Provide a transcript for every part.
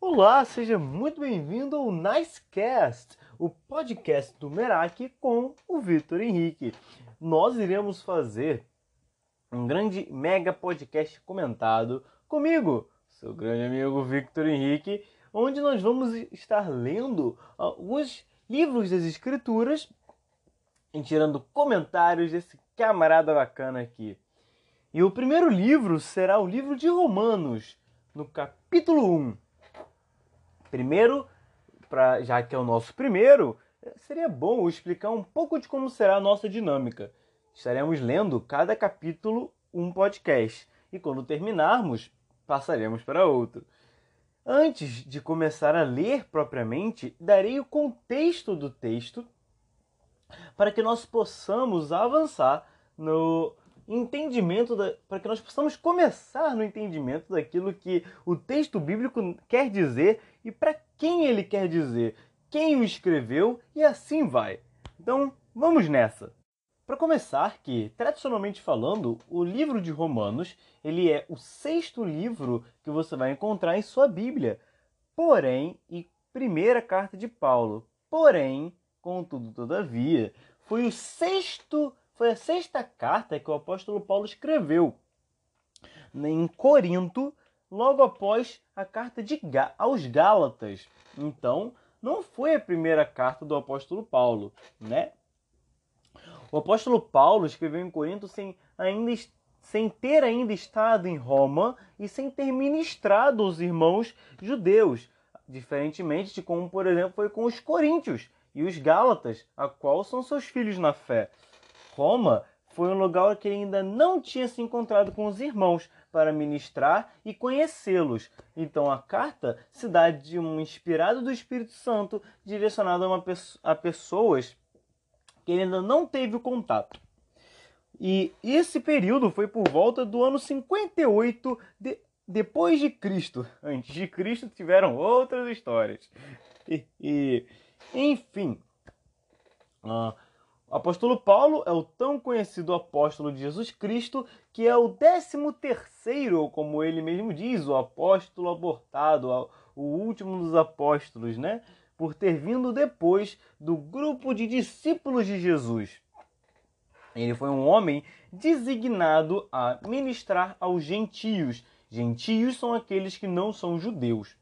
Olá, seja muito bem-vindo ao Nicecast, o podcast do Merak com o Vitor Henrique. Nós iremos fazer um grande mega podcast comentado comigo, seu grande amigo Victor Henrique, onde nós vamos estar lendo alguns livros das Escrituras e tirando comentários desse camarada bacana aqui. E o primeiro livro será o livro de Romanos, no capítulo 1. Primeiro, pra, já que é o nosso primeiro, seria bom explicar um pouco de como será a nossa dinâmica. Estaremos lendo cada capítulo um podcast e quando terminarmos, passaremos para outro. Antes de começar a ler propriamente, darei o contexto do texto para que nós possamos avançar no entendimento da, para que nós possamos começar no entendimento daquilo que o texto bíblico quer dizer e para quem ele quer dizer, quem o escreveu e assim vai. Então, vamos nessa. Para começar, que tradicionalmente falando, o livro de Romanos ele é o sexto livro que você vai encontrar em sua Bíblia. Porém, e primeira carta de Paulo. Porém, contudo, todavia, foi o sexto, foi a sexta carta que o apóstolo Paulo escreveu em Corinto, logo após a carta de aos Gálatas. Então, não foi a primeira carta do apóstolo Paulo, né? O apóstolo Paulo escreveu em Corinto sem, ainda, sem ter ainda estado em Roma e sem ter ministrado os irmãos judeus, diferentemente de como, por exemplo, foi com os coríntios e os gálatas, a qual são seus filhos na fé. Roma foi um lugar que ainda não tinha se encontrado com os irmãos para ministrar e conhecê-los. Então a carta se dá de um inspirado do Espírito Santo direcionado a, uma, a pessoas que ele ainda não teve o contato. E esse período foi por volta do ano 58 de, depois de Cristo. Antes de Cristo tiveram outras histórias. E, e enfim, uh, o apóstolo Paulo é o tão conhecido apóstolo de Jesus Cristo, que é o décimo terceiro, como ele mesmo diz, o apóstolo abortado, o último dos apóstolos, né? por ter vindo depois do grupo de discípulos de Jesus. Ele foi um homem designado a ministrar aos gentios. Gentios são aqueles que não são judeus.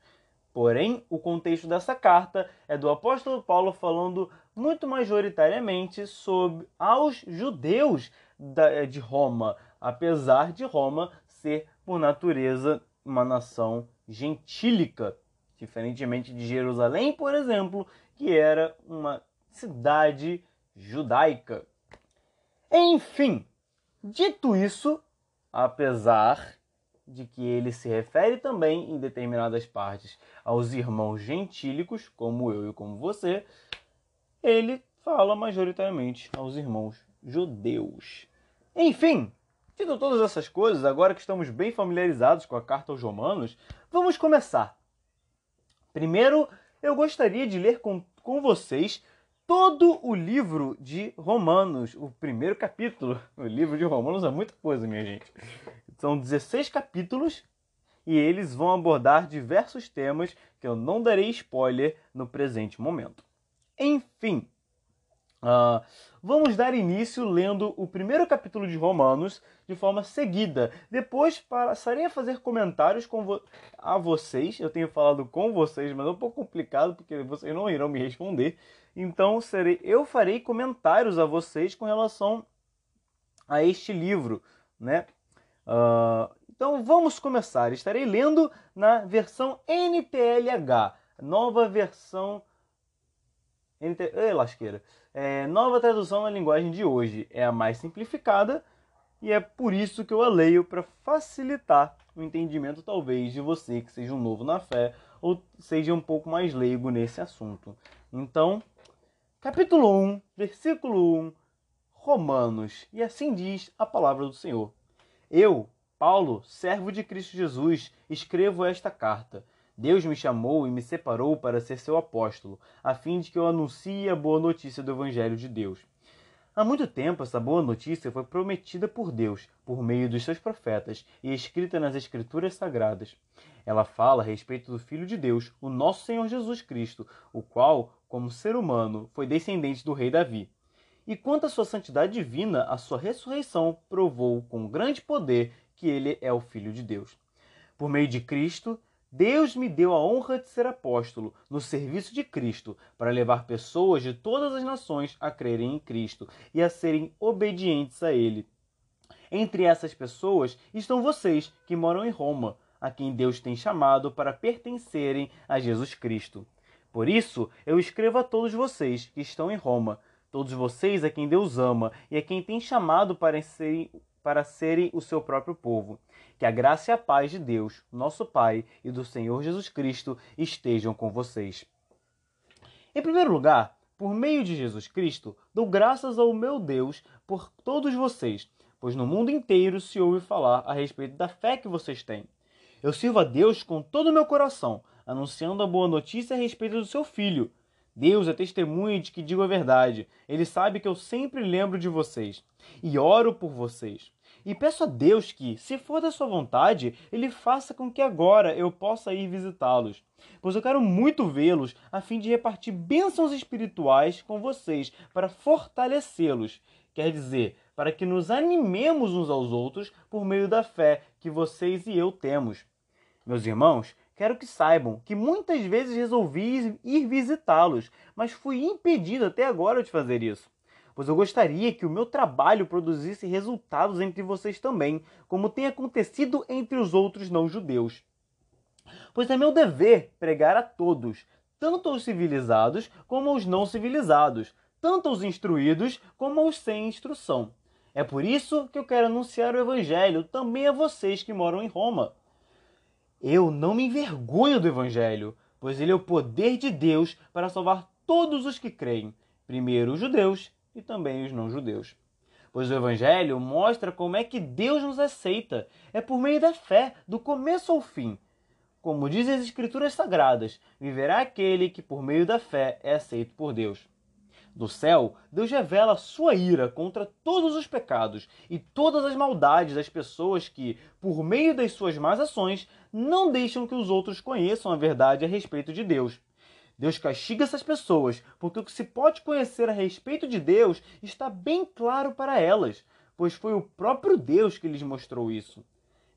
Porém, o contexto dessa carta é do apóstolo Paulo falando muito majoritariamente sobre aos judeus de Roma, apesar de Roma ser por natureza uma nação gentílica, diferentemente de Jerusalém, por exemplo, que era uma cidade judaica. Enfim, dito isso, apesar de que ele se refere também em determinadas partes aos irmãos gentílicos, como eu e como você, ele fala majoritariamente aos irmãos judeus. Enfim, dito todas essas coisas, agora que estamos bem familiarizados com a carta aos Romanos, vamos começar. Primeiro, eu gostaria de ler com, com vocês todo o livro de Romanos, o primeiro capítulo. O livro de Romanos é muita coisa, minha gente. São 16 capítulos e eles vão abordar diversos temas que eu não darei spoiler no presente momento. Enfim, Uh, vamos dar início lendo o primeiro capítulo de Romanos de forma seguida. Depois passarei a fazer comentários com vo a vocês. Eu tenho falado com vocês, mas é um pouco complicado porque vocês não irão me responder. Então serei, eu farei comentários a vocês com relação a este livro, né? Uh, então vamos começar. Estarei lendo na versão NTLH, nova versão NT... Ei, lasqueira. É, nova tradução na linguagem de hoje é a mais simplificada e é por isso que eu a leio para facilitar o entendimento, talvez, de você que seja um novo na fé ou seja um pouco mais leigo nesse assunto. Então, capítulo 1, versículo 1, Romanos, e assim diz a palavra do Senhor. Eu, Paulo, servo de Cristo Jesus, escrevo esta carta Deus me chamou e me separou para ser seu apóstolo, a fim de que eu anuncie a boa notícia do Evangelho de Deus. Há muito tempo, essa boa notícia foi prometida por Deus, por meio dos seus profetas, e escrita nas Escrituras Sagradas. Ela fala a respeito do Filho de Deus, o nosso Senhor Jesus Cristo, o qual, como ser humano, foi descendente do rei Davi. E quanto à sua santidade divina, a sua ressurreição provou com grande poder que ele é o Filho de Deus. Por meio de Cristo, Deus me deu a honra de ser apóstolo no serviço de Cristo, para levar pessoas de todas as nações a crerem em Cristo e a serem obedientes a Ele. Entre essas pessoas estão vocês que moram em Roma, a quem Deus tem chamado para pertencerem a Jesus Cristo. Por isso, eu escrevo a todos vocês que estão em Roma, todos vocês a quem Deus ama e a quem tem chamado para serem, para serem o seu próprio povo. Que a graça e a paz de Deus, nosso Pai, e do Senhor Jesus Cristo estejam com vocês. Em primeiro lugar, por meio de Jesus Cristo, dou graças ao meu Deus por todos vocês, pois no mundo inteiro se ouve falar a respeito da fé que vocês têm. Eu sirvo a Deus com todo o meu coração, anunciando a boa notícia a respeito do seu filho. Deus é testemunha de que digo a verdade. Ele sabe que eu sempre lembro de vocês e oro por vocês. E peço a Deus que, se for da sua vontade, Ele faça com que agora eu possa ir visitá-los. Pois eu quero muito vê-los, a fim de repartir bênçãos espirituais com vocês, para fortalecê-los. Quer dizer, para que nos animemos uns aos outros por meio da fé que vocês e eu temos. Meus irmãos, quero que saibam que muitas vezes resolvi ir visitá-los, mas fui impedido até agora de fazer isso pois eu gostaria que o meu trabalho produzisse resultados entre vocês também, como tem acontecido entre os outros não-judeus. Pois é meu dever pregar a todos, tanto aos civilizados como aos não civilizados, tanto aos instruídos como aos sem instrução. É por isso que eu quero anunciar o Evangelho também a vocês que moram em Roma. Eu não me envergonho do Evangelho, pois ele é o poder de Deus para salvar todos os que creem, primeiro os judeus e também os não-judeus. Pois o Evangelho mostra como é que Deus nos aceita. É por meio da fé, do começo ao fim. Como dizem as Escrituras Sagradas, viverá aquele que por meio da fé é aceito por Deus. Do céu, Deus revela sua ira contra todos os pecados e todas as maldades das pessoas que, por meio das suas más ações, não deixam que os outros conheçam a verdade a respeito de Deus. Deus castiga essas pessoas, porque o que se pode conhecer a respeito de Deus está bem claro para elas, pois foi o próprio Deus que lhes mostrou isso.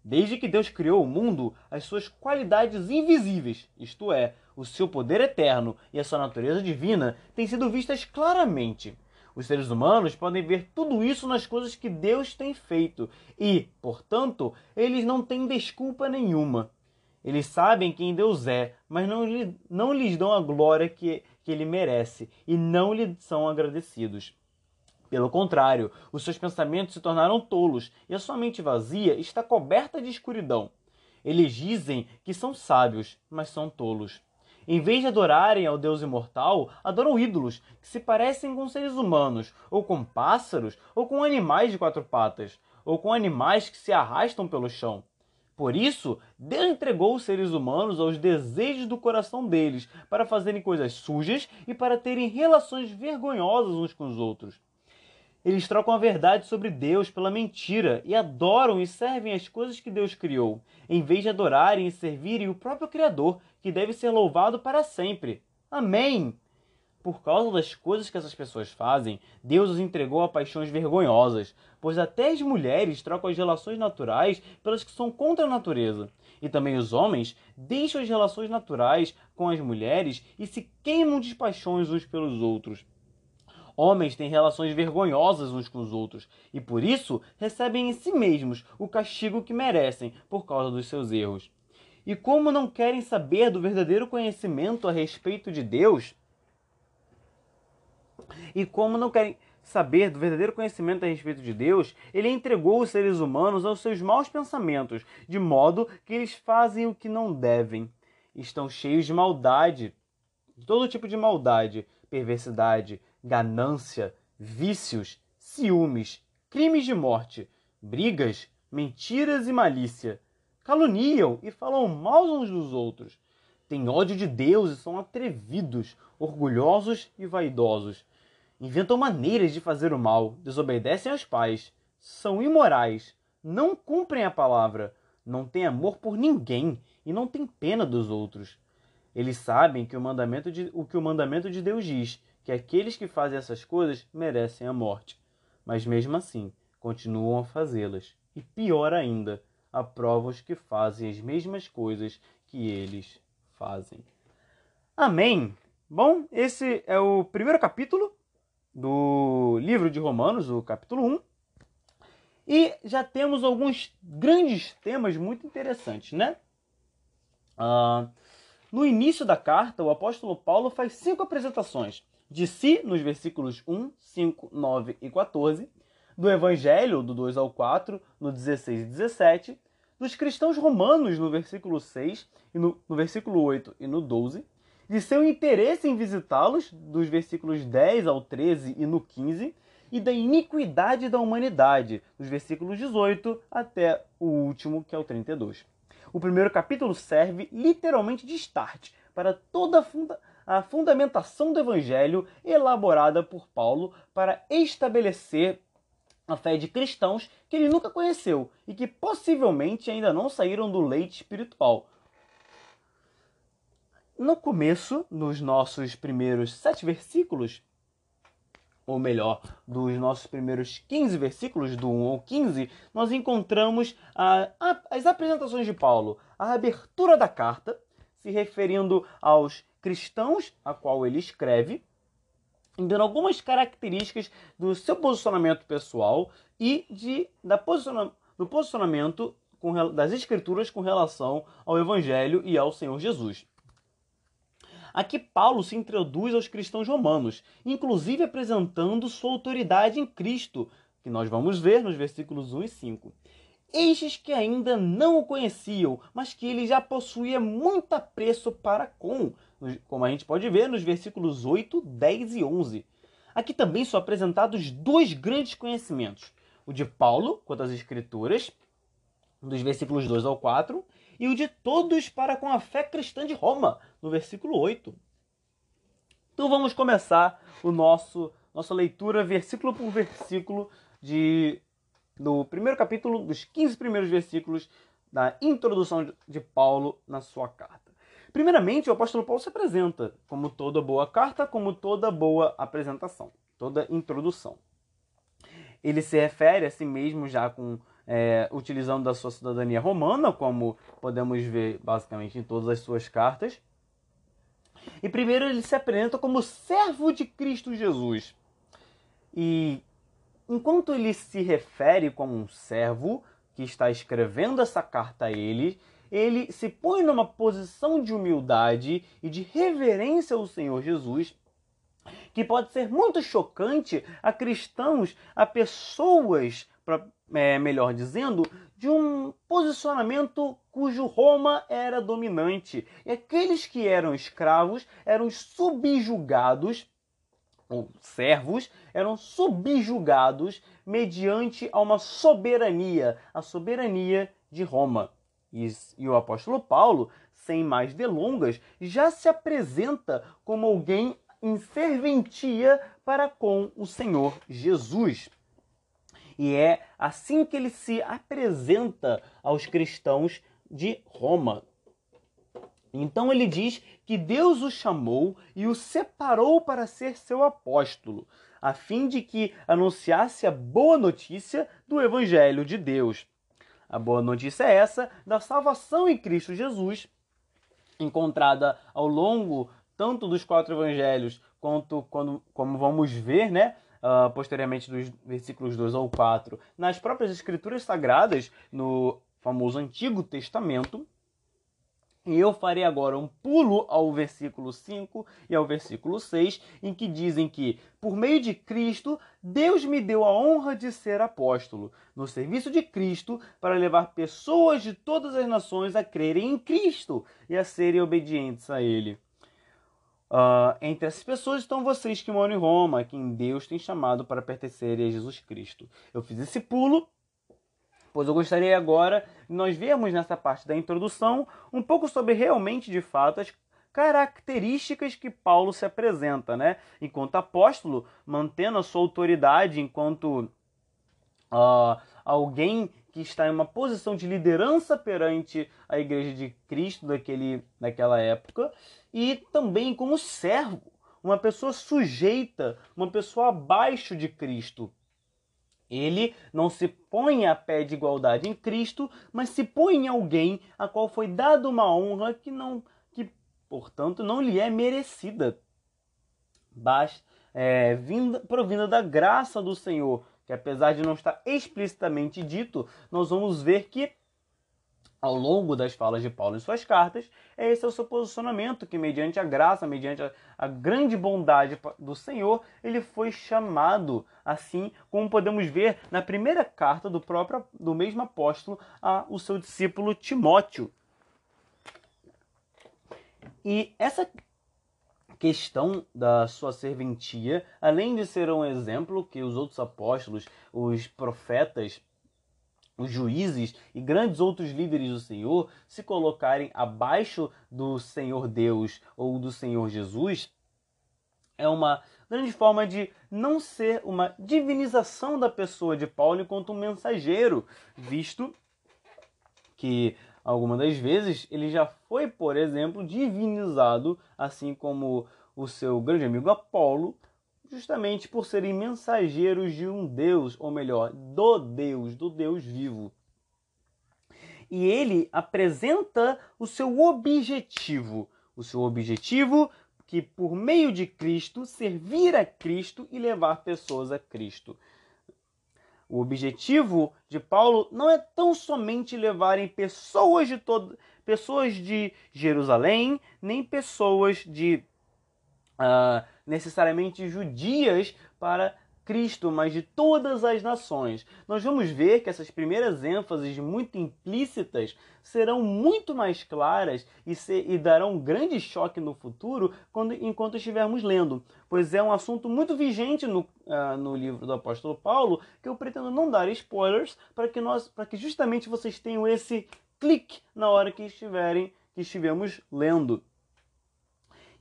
Desde que Deus criou o mundo, as suas qualidades invisíveis, isto é, o seu poder eterno e a sua natureza divina, têm sido vistas claramente. Os seres humanos podem ver tudo isso nas coisas que Deus tem feito e, portanto, eles não têm desculpa nenhuma. Eles sabem quem Deus é, mas não, lhe, não lhes dão a glória que, que ele merece e não lhe são agradecidos. Pelo contrário, os seus pensamentos se tornaram tolos e a sua mente vazia está coberta de escuridão. Eles dizem que são sábios, mas são tolos. Em vez de adorarem ao Deus imortal, adoram ídolos que se parecem com seres humanos, ou com pássaros, ou com animais de quatro patas, ou com animais que se arrastam pelo chão. Por isso, Deus entregou os seres humanos aos desejos do coração deles, para fazerem coisas sujas e para terem relações vergonhosas uns com os outros. Eles trocam a verdade sobre Deus pela mentira e adoram e servem as coisas que Deus criou, em vez de adorarem e servirem o próprio Criador, que deve ser louvado para sempre. Amém! Por causa das coisas que essas pessoas fazem, Deus os entregou a paixões vergonhosas, pois até as mulheres trocam as relações naturais pelas que são contra a natureza. E também os homens deixam as relações naturais com as mulheres e se queimam de paixões uns pelos outros. Homens têm relações vergonhosas uns com os outros e por isso recebem em si mesmos o castigo que merecem por causa dos seus erros. E como não querem saber do verdadeiro conhecimento a respeito de Deus, e como não querem saber do verdadeiro conhecimento a respeito de Deus, ele entregou os seres humanos aos seus maus pensamentos, de modo que eles fazem o que não devem. Estão cheios de maldade, de todo tipo de maldade, perversidade, ganância, vícios, ciúmes, crimes de morte, brigas, mentiras e malícia. Caluniam e falam mal uns dos outros. Têm ódio de Deus e são atrevidos, orgulhosos e vaidosos Inventam maneiras de fazer o mal, desobedecem aos pais, são imorais, não cumprem a palavra, não têm amor por ninguém e não têm pena dos outros. Eles sabem que o mandamento de, o que o mandamento de Deus diz, que aqueles que fazem essas coisas merecem a morte. Mas mesmo assim, continuam a fazê-las. E pior ainda, aprovam os que fazem as mesmas coisas que eles fazem. Amém. Bom, esse é o primeiro capítulo do livro de Romanos, o capítulo 1. E já temos alguns grandes temas muito interessantes, né? Uh, no início da carta, o apóstolo Paulo faz cinco apresentações de si nos versículos 1, 5, 9 e 14, do Evangelho, do 2 ao 4, no 16 e 17, dos cristãos romanos, no versículo 6, e no, no versículo 8 e no 12, de seu interesse em visitá-los, dos versículos 10 ao 13 e no 15, e da iniquidade da humanidade, dos versículos 18 até o último, que é o 32. O primeiro capítulo serve literalmente de start para toda a, funda a fundamentação do evangelho elaborada por Paulo para estabelecer a fé de cristãos que ele nunca conheceu e que possivelmente ainda não saíram do leite espiritual, no começo, nos nossos primeiros sete versículos, ou melhor, dos nossos primeiros 15 versículos, do 1 ao 15, nós encontramos a, a, as apresentações de Paulo, a abertura da carta, se referindo aos cristãos a qual ele escreve, dando algumas características do seu posicionamento pessoal e de, da posiciona, do posicionamento com, das escrituras com relação ao Evangelho e ao Senhor Jesus. Aqui Paulo se introduz aos cristãos romanos, inclusive apresentando sua autoridade em Cristo, que nós vamos ver nos versículos 1 e 5. Estes que ainda não o conheciam, mas que ele já possuía muito apreço para com, como a gente pode ver nos versículos 8, 10 e 11. Aqui também são apresentados dois grandes conhecimentos: o de Paulo quanto às Escrituras, dos versículos 2 ao 4, e o de todos para com a fé cristã de Roma, no versículo 8. Então vamos começar o nosso nossa leitura versículo por versículo de do primeiro capítulo dos 15 primeiros versículos da introdução de Paulo na sua carta. Primeiramente, o apóstolo Paulo se apresenta, como toda boa carta, como toda boa apresentação, toda introdução. Ele se refere a si mesmo já com é, utilizando da sua cidadania romana, como podemos ver basicamente em todas as suas cartas. E primeiro ele se apresenta como servo de Cristo Jesus. E enquanto ele se refere como um servo que está escrevendo essa carta a ele, ele se põe numa posição de humildade e de reverência ao Senhor Jesus, que pode ser muito chocante a cristãos, a pessoas é, melhor dizendo, de um posicionamento cujo Roma era dominante. E aqueles que eram escravos eram subjugados, ou servos, eram subjugados mediante a uma soberania, a soberania de Roma. E, e o apóstolo Paulo, sem mais delongas, já se apresenta como alguém em serventia para com o Senhor Jesus. E é assim que ele se apresenta aos cristãos de Roma. Então ele diz que Deus o chamou e o separou para ser seu apóstolo, a fim de que anunciasse a boa notícia do Evangelho de Deus. A boa notícia é essa da salvação em Cristo Jesus, encontrada ao longo tanto dos quatro evangelhos quanto quando, como vamos ver, né, uh, posteriormente dos versículos 2 ao 4, nas próprias escrituras sagradas, no famoso Antigo Testamento. E eu farei agora um pulo ao versículo 5 e ao versículo 6, em que dizem que, por meio de Cristo, Deus me deu a honra de ser apóstolo, no serviço de Cristo, para levar pessoas de todas as nações a crerem em Cristo e a serem obedientes a Ele. Uh, entre essas pessoas estão vocês que moram em Roma, quem Deus tem chamado para pertencerem a Jesus Cristo. Eu fiz esse pulo, pois eu gostaria agora nós vermos nessa parte da introdução um pouco sobre realmente, de fato, as características que Paulo se apresenta, né? Enquanto apóstolo, mantendo a sua autoridade enquanto uh, alguém que está em uma posição de liderança perante a igreja de Cristo daquele, daquela época, e também como servo, uma pessoa sujeita, uma pessoa abaixo de Cristo. Ele não se põe a pé de igualdade em Cristo, mas se põe em alguém a qual foi dada uma honra que não, que portanto não lhe é merecida. Basta, é, vinda, provinda da graça do Senhor, que apesar de não estar explicitamente dito, nós vamos ver que ao longo das falas de Paulo em suas cartas, é esse é o seu posicionamento, que mediante a graça, mediante a, a, grande bondade do Senhor, ele foi chamado, assim como podemos ver na primeira carta do próprio do mesmo apóstolo a o seu discípulo Timóteo. E essa questão da sua serventia, além de ser um exemplo que os outros apóstolos, os profetas, os juízes e grandes outros líderes do Senhor se colocarem abaixo do Senhor Deus ou do Senhor Jesus, é uma grande forma de não ser uma divinização da pessoa de Paulo enquanto um mensageiro, visto que Algumas das vezes ele já foi, por exemplo, divinizado, assim como o seu grande amigo Apolo, justamente por serem mensageiros de um Deus, ou melhor, do Deus, do Deus vivo. E ele apresenta o seu objetivo, o seu objetivo que por meio de Cristo servir a Cristo e levar pessoas a Cristo. O objetivo de Paulo não é tão somente levarem pessoas de todo, pessoas de Jerusalém, nem pessoas de uh, necessariamente judias para Cristo, mas de todas as nações. Nós vamos ver que essas primeiras ênfases muito implícitas serão muito mais claras e, se, e darão um grande choque no futuro quando, enquanto estivermos lendo, pois é um assunto muito vigente no, uh, no livro do apóstolo Paulo que eu pretendo não dar spoilers para que nós, para que justamente vocês tenham esse clique na hora que estiverem que estivermos lendo.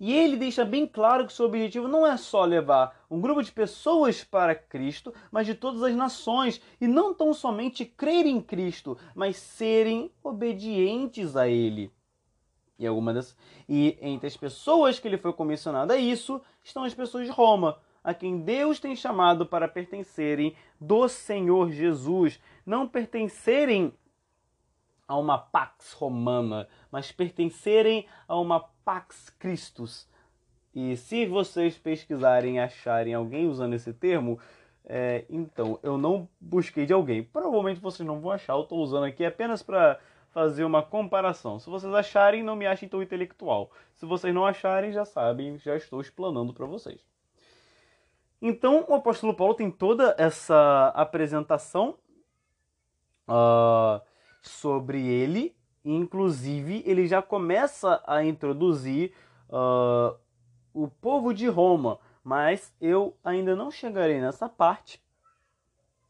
E ele deixa bem claro que seu objetivo não é só levar um grupo de pessoas para Cristo, mas de todas as nações, e não tão somente crer em Cristo, mas serem obedientes a Ele. E, alguma das... e entre as pessoas que ele foi comissionado a isso estão as pessoas de Roma, a quem Deus tem chamado para pertencerem do Senhor Jesus, não pertencerem a uma pax romana, mas pertencerem a uma pax Christus. E se vocês pesquisarem e acharem alguém usando esse termo, é, então eu não busquei de alguém. Provavelmente vocês não vão achar. Eu estou usando aqui apenas para fazer uma comparação. Se vocês acharem, não me achem tão intelectual. Se vocês não acharem, já sabem, já estou explanando para vocês. Então, o apóstolo Paulo tem toda essa apresentação uh, sobre ele. Inclusive, ele já começa a introduzir uh, o povo de Roma, mas eu ainda não chegarei nessa parte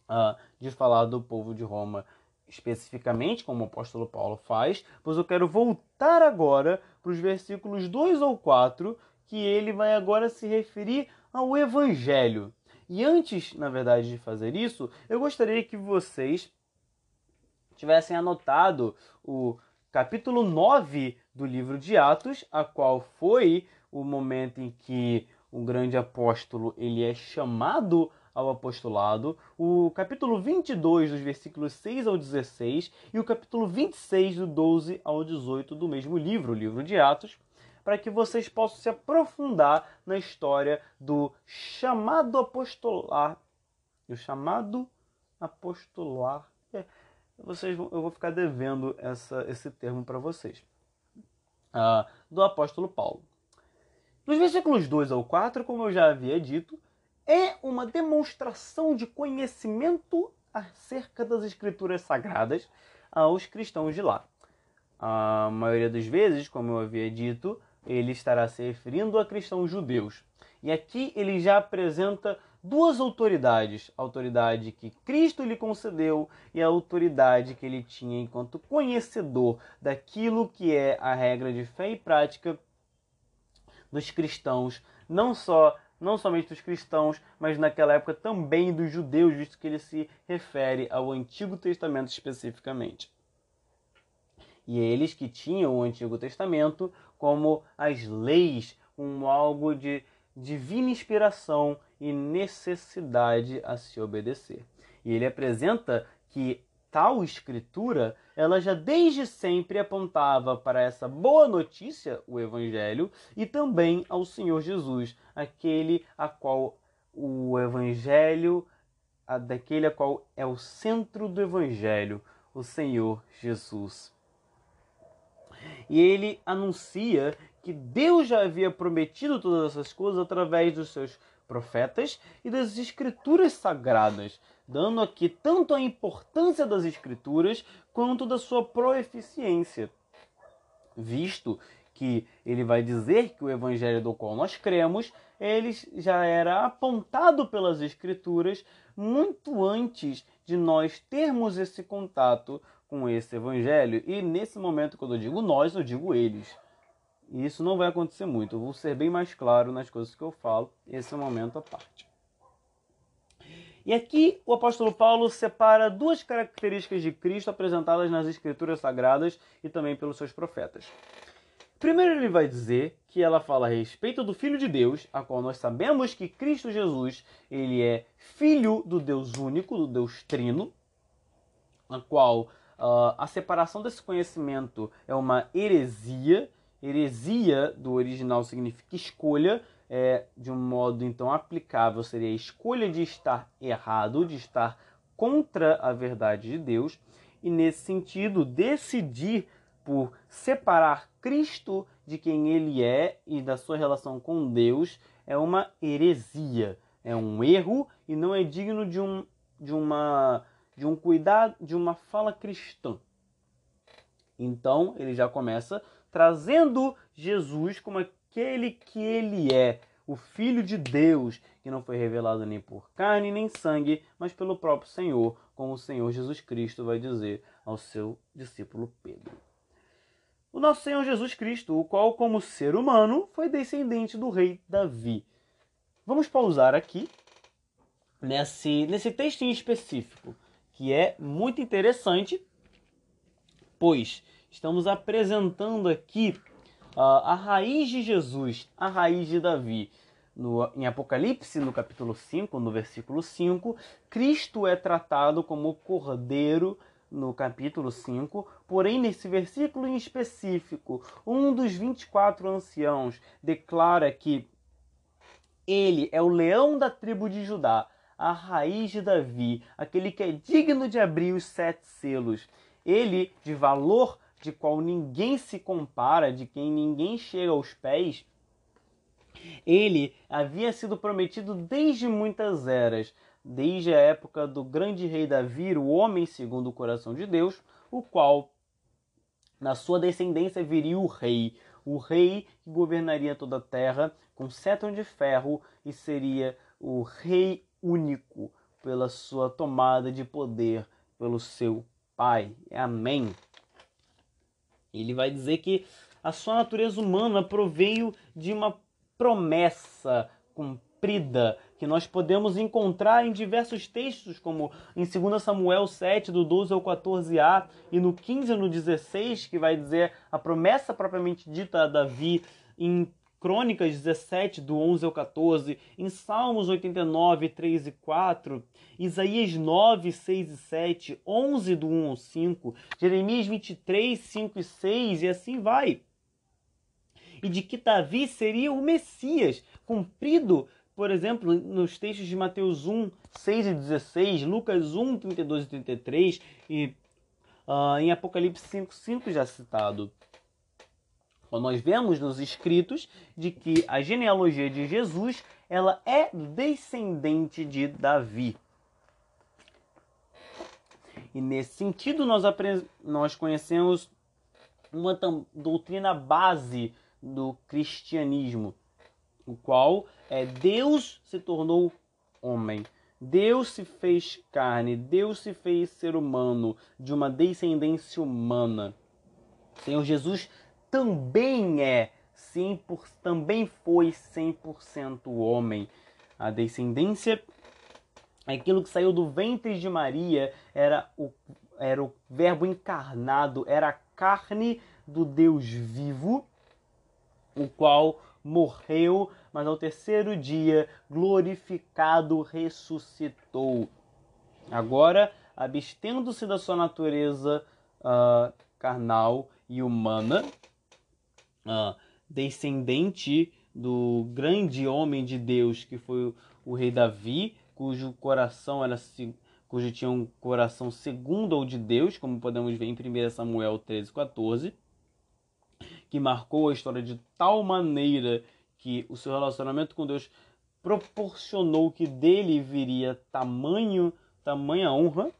uh, de falar do povo de Roma especificamente, como o apóstolo Paulo faz, pois eu quero voltar agora para os versículos 2 ou 4, que ele vai agora se referir ao Evangelho. E antes, na verdade, de fazer isso, eu gostaria que vocês tivessem anotado o capítulo 9 do livro de Atos, a qual foi o momento em que o grande apóstolo ele é chamado ao apostolado, o capítulo 22 dos versículos 6 ao 16 e o capítulo 26 do 12 ao 18 do mesmo livro, o livro de Atos, para que vocês possam se aprofundar na história do chamado apostolar, o chamado apostolar, vocês vão, eu vou ficar devendo essa, esse termo para vocês. Uh, do apóstolo Paulo. Nos versículos 2 ao 4, como eu já havia dito, é uma demonstração de conhecimento acerca das escrituras sagradas aos cristãos de lá. A maioria das vezes, como eu havia dito, ele estará se referindo a cristãos judeus. E aqui ele já apresenta duas autoridades: a autoridade que Cristo lhe concedeu e a autoridade que ele tinha enquanto conhecedor daquilo que é a regra de fé e prática dos cristãos, não só não somente dos cristãos, mas naquela época também dos judeus, visto que ele se refere ao Antigo Testamento especificamente. E eles que tinham o Antigo Testamento como as leis, como algo de divina inspiração e necessidade a se obedecer. E ele apresenta que tal escritura, ela já desde sempre apontava para essa boa notícia, o evangelho, e também ao Senhor Jesus, aquele a qual o evangelho, a daquele a qual é o centro do evangelho, o Senhor Jesus. E ele anuncia que Deus já havia prometido todas essas coisas através dos seus profetas e das escrituras sagradas, dando aqui tanto a importância das escrituras quanto da sua proeficiência, visto que ele vai dizer que o evangelho do qual nós cremos, ele já era apontado pelas escrituras muito antes de nós termos esse contato com esse evangelho. E nesse momento, quando eu digo nós, eu digo eles. E isso não vai acontecer muito. Eu vou ser bem mais claro nas coisas que eu falo. Esse é um momento à parte. E aqui o apóstolo Paulo separa duas características de Cristo apresentadas nas Escrituras Sagradas e também pelos seus profetas. Primeiro ele vai dizer que ela fala a respeito do Filho de Deus, a qual nós sabemos que Cristo Jesus, ele é filho do Deus único, do Deus trino, a qual uh, a separação desse conhecimento é uma heresia, Heresia do original significa escolha, é, de um modo então aplicável seria a escolha de estar errado, de estar contra a verdade de Deus, e nesse sentido, decidir por separar Cristo de quem ele é e da sua relação com Deus é uma heresia, é um erro e não é digno de um de uma de um cuidado, de uma fala cristã. Então, ele já começa trazendo Jesus como aquele que ele é, o Filho de Deus, que não foi revelado nem por carne nem sangue, mas pelo próprio Senhor, como o Senhor Jesus Cristo vai dizer ao seu discípulo Pedro. O nosso Senhor Jesus Cristo, o qual, como ser humano, foi descendente do rei Davi. Vamos pausar aqui nesse, nesse texto em específico, que é muito interessante, pois estamos apresentando aqui uh, a raiz de Jesus, a raiz de Davi. No, em Apocalipse, no capítulo 5, no versículo 5, Cristo é tratado como cordeiro no capítulo 5, porém nesse versículo em específico, um dos 24 anciãos declara que ele é o leão da tribo de Judá, a raiz de Davi, aquele que é digno de abrir os sete selos. Ele, de valor de qual ninguém se compara, de quem ninguém chega aos pés, ele havia sido prometido desde muitas eras, desde a época do grande rei Davi, o homem segundo o coração de Deus, o qual na sua descendência viria o rei, o rei que governaria toda a terra com cetro de ferro e seria o rei único pela sua tomada de poder pelo seu pai. Amém. Ele vai dizer que a sua natureza humana proveio de uma promessa cumprida que nós podemos encontrar em diversos textos, como em 2 Samuel 7, do 12 ao 14a, e no 15 e no 16, que vai dizer a promessa propriamente dita a Davi, em Crônicas 17, do 11 ao 14, em Salmos 89, 3 e 4, Isaías 9, 6 e 7, 11 do 1 ao 5, Jeremias 23, 5 e 6, e assim vai. E de que Davi seria o Messias, cumprido, por exemplo, nos textos de Mateus 1, 6 e 16, Lucas 1, 32 e 33, e uh, em Apocalipse 5, 5 já citado. Nós vemos nos escritos de que a genealogia de Jesus ela é descendente de Davi. E nesse sentido nós, nós conhecemos uma doutrina base do cristianismo, o qual é Deus se tornou homem. Deus se fez carne, Deus se fez ser humano, de uma descendência humana. Senhor Jesus também é 100%, também foi 100% homem. A descendência, aquilo que saiu do ventre de Maria, era o, era o Verbo encarnado, era a carne do Deus vivo, o qual morreu, mas ao terceiro dia, glorificado, ressuscitou. Agora, abstendo-se da sua natureza uh, carnal e humana, uh, descendente do grande homem de Deus que foi o rei Davi, cujo coração era cujo tinha um coração segundo ao de Deus, como podemos ver em 1 Samuel 13, 14, que marcou a história de tal maneira que o seu relacionamento com Deus proporcionou que dele viria tamanho, tamanha honra,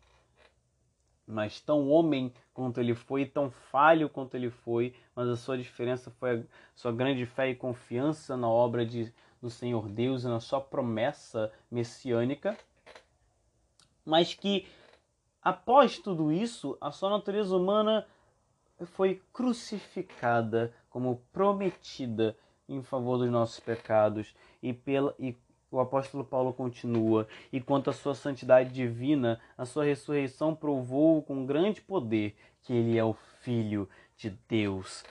mas tão homem quanto ele foi, tão falho quanto ele foi, mas a sua diferença foi a sua grande fé e confiança na obra de, do Senhor Deus e na sua promessa messiânica, mas que após tudo isso, a sua natureza humana foi crucificada como prometida em favor dos nossos pecados e pela e o apóstolo Paulo continua: E quanto à sua santidade divina, a sua ressurreição provou com grande poder que ele é o Filho de Deus.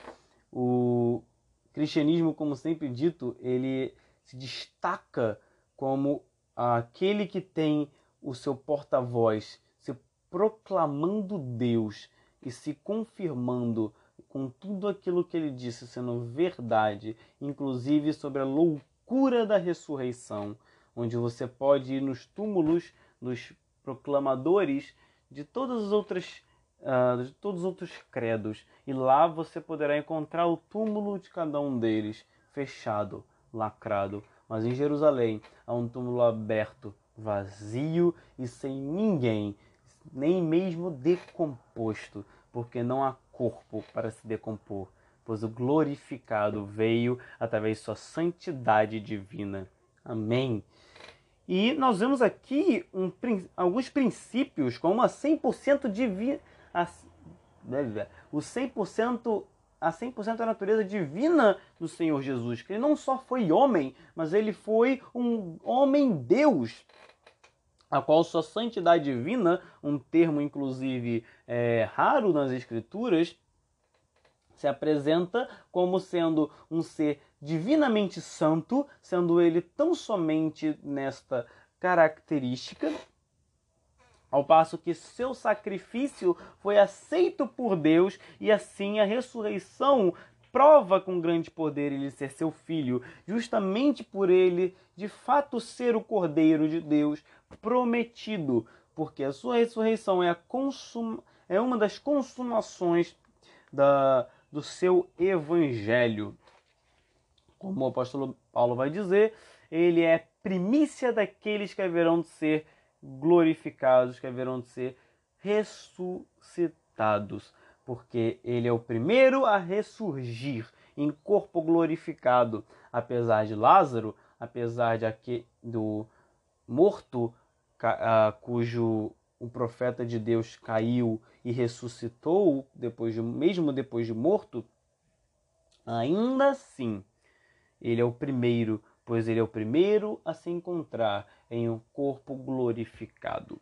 O cristianismo, como sempre dito, ele se destaca como aquele que tem o seu porta-voz se proclamando Deus e se confirmando com tudo aquilo que ele disse sendo verdade, inclusive sobre a loucura da ressurreição, onde você pode ir nos túmulos dos proclamadores de todas as outras uh, de todos os outros credos. E lá você poderá encontrar o túmulo de cada um deles fechado, lacrado, mas em Jerusalém há um túmulo aberto, vazio e sem ninguém, nem mesmo decomposto, porque não há corpo para se decompor, pois o glorificado veio através de sua santidade divina. Amém. E nós vemos aqui um, alguns princípios como a 100% divina, o 100% a 100% da natureza divina do Senhor Jesus, que ele não só foi homem, mas ele foi um homem Deus a qual sua santidade divina, um termo inclusive é, raro nas Escrituras, se apresenta como sendo um ser divinamente santo, sendo ele tão somente nesta característica, ao passo que seu sacrifício foi aceito por Deus e assim a ressurreição prova com grande poder ele ser seu filho, justamente por ele de fato ser o Cordeiro de Deus prometido, porque a sua ressurreição é, a é uma das consumações da, do seu evangelho. Como o apóstolo Paulo vai dizer, ele é primícia daqueles que haverão de ser glorificados, que haverão de ser ressuscitados porque ele é o primeiro a ressurgir em corpo glorificado, apesar de Lázaro, apesar de aqui, do morto cujo o profeta de Deus caiu e ressuscitou depois de, mesmo depois de morto, ainda assim ele é o primeiro, pois ele é o primeiro a se encontrar em um corpo glorificado.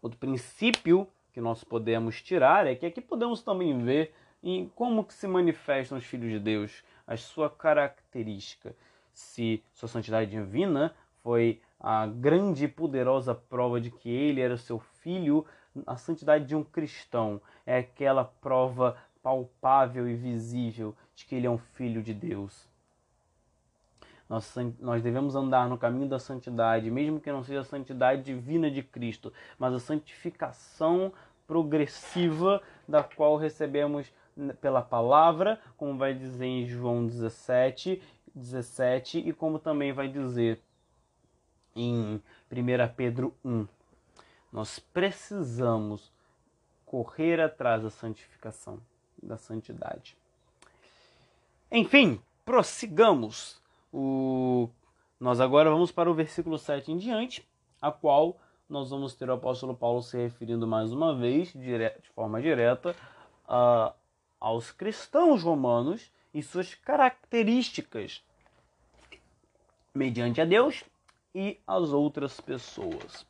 Outro princípio que nós podemos tirar é que aqui podemos também ver em como que se manifestam os filhos de Deus, a sua característica. Se sua santidade divina foi a grande e poderosa prova de que ele era seu filho, a santidade de um cristão é aquela prova palpável e visível de que ele é um filho de Deus. Nós, nós devemos andar no caminho da santidade, mesmo que não seja a santidade divina de Cristo, mas a santificação progressiva da qual recebemos pela palavra, como vai dizer em João 17, 17 e como também vai dizer em 1 Pedro 1. Nós precisamos correr atrás da santificação, da santidade. Enfim, prossigamos. O... Nós agora vamos para o versículo 7 em diante, a qual nós vamos ter o apóstolo Paulo se referindo mais uma vez, de forma direta, uh, aos cristãos romanos e suas características mediante a Deus e as outras pessoas.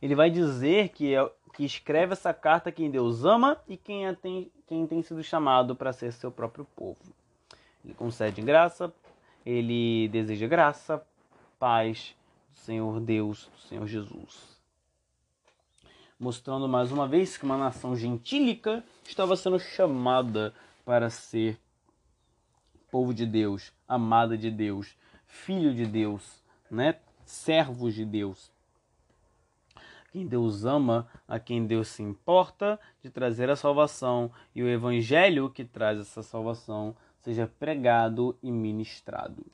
Ele vai dizer que, é, que escreve essa carta quem Deus ama e quem, tem, quem tem sido chamado para ser seu próprio povo. Ele concede graça, ele deseja graça, paz do Senhor Deus, do Senhor Jesus mostrando mais uma vez que uma nação gentílica estava sendo chamada para ser povo de Deus, amada de Deus, filho de Deus, né? servos de Deus. Quem Deus ama, a quem Deus se importa de trazer a salvação e o evangelho que traz essa salvação seja pregado e ministrado.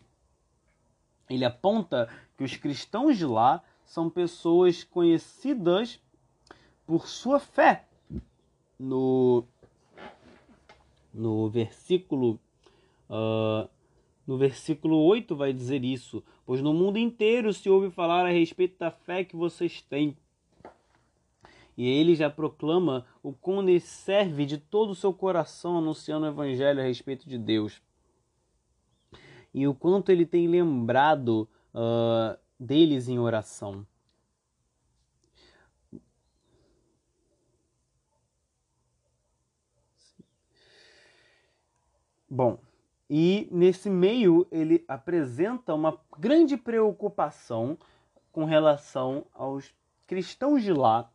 Ele aponta que os cristãos de lá são pessoas conhecidas por sua fé. No, no versículo uh, no versículo 8 vai dizer isso, pois no mundo inteiro se ouve falar a respeito da fé que vocês têm. E ele já proclama o ele serve de todo o seu coração anunciando o evangelho a respeito de Deus. E o quanto ele tem lembrado uh, deles em oração. Bom, e nesse meio ele apresenta uma grande preocupação com relação aos cristãos de lá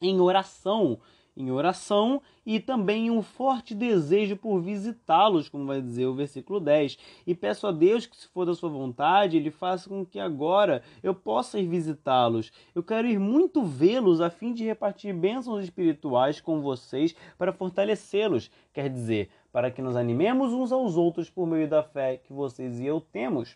em oração, em oração e também um forte desejo por visitá-los, como vai dizer o versículo 10. E peço a Deus que, se for da sua vontade, Ele faça com que agora eu possa ir visitá-los. Eu quero ir muito vê-los a fim de repartir bênçãos espirituais com vocês para fortalecê-los. Quer dizer, para que nos animemos uns aos outros por meio da fé que vocês e eu temos.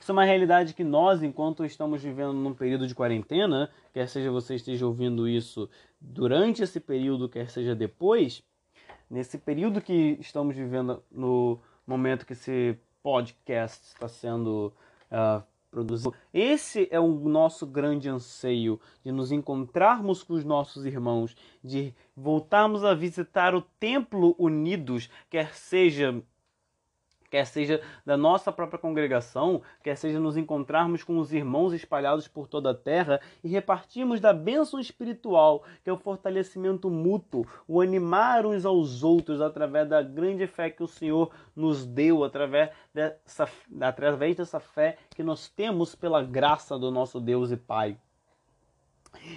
Isso é uma realidade que nós, enquanto estamos vivendo num período de quarentena, quer seja você esteja ouvindo isso durante esse período, quer seja depois, nesse período que estamos vivendo no momento que esse podcast está sendo uh, Esse é o nosso grande anseio de nos encontrarmos com os nossos irmãos, de voltarmos a visitar o templo unidos, quer seja quer seja da nossa própria congregação, quer seja nos encontrarmos com os irmãos espalhados por toda a terra e repartirmos da bênção espiritual, que é o fortalecimento mútuo, o animar uns aos outros através da grande fé que o Senhor nos deu, através dessa, através dessa fé que nós temos pela graça do nosso Deus e Pai.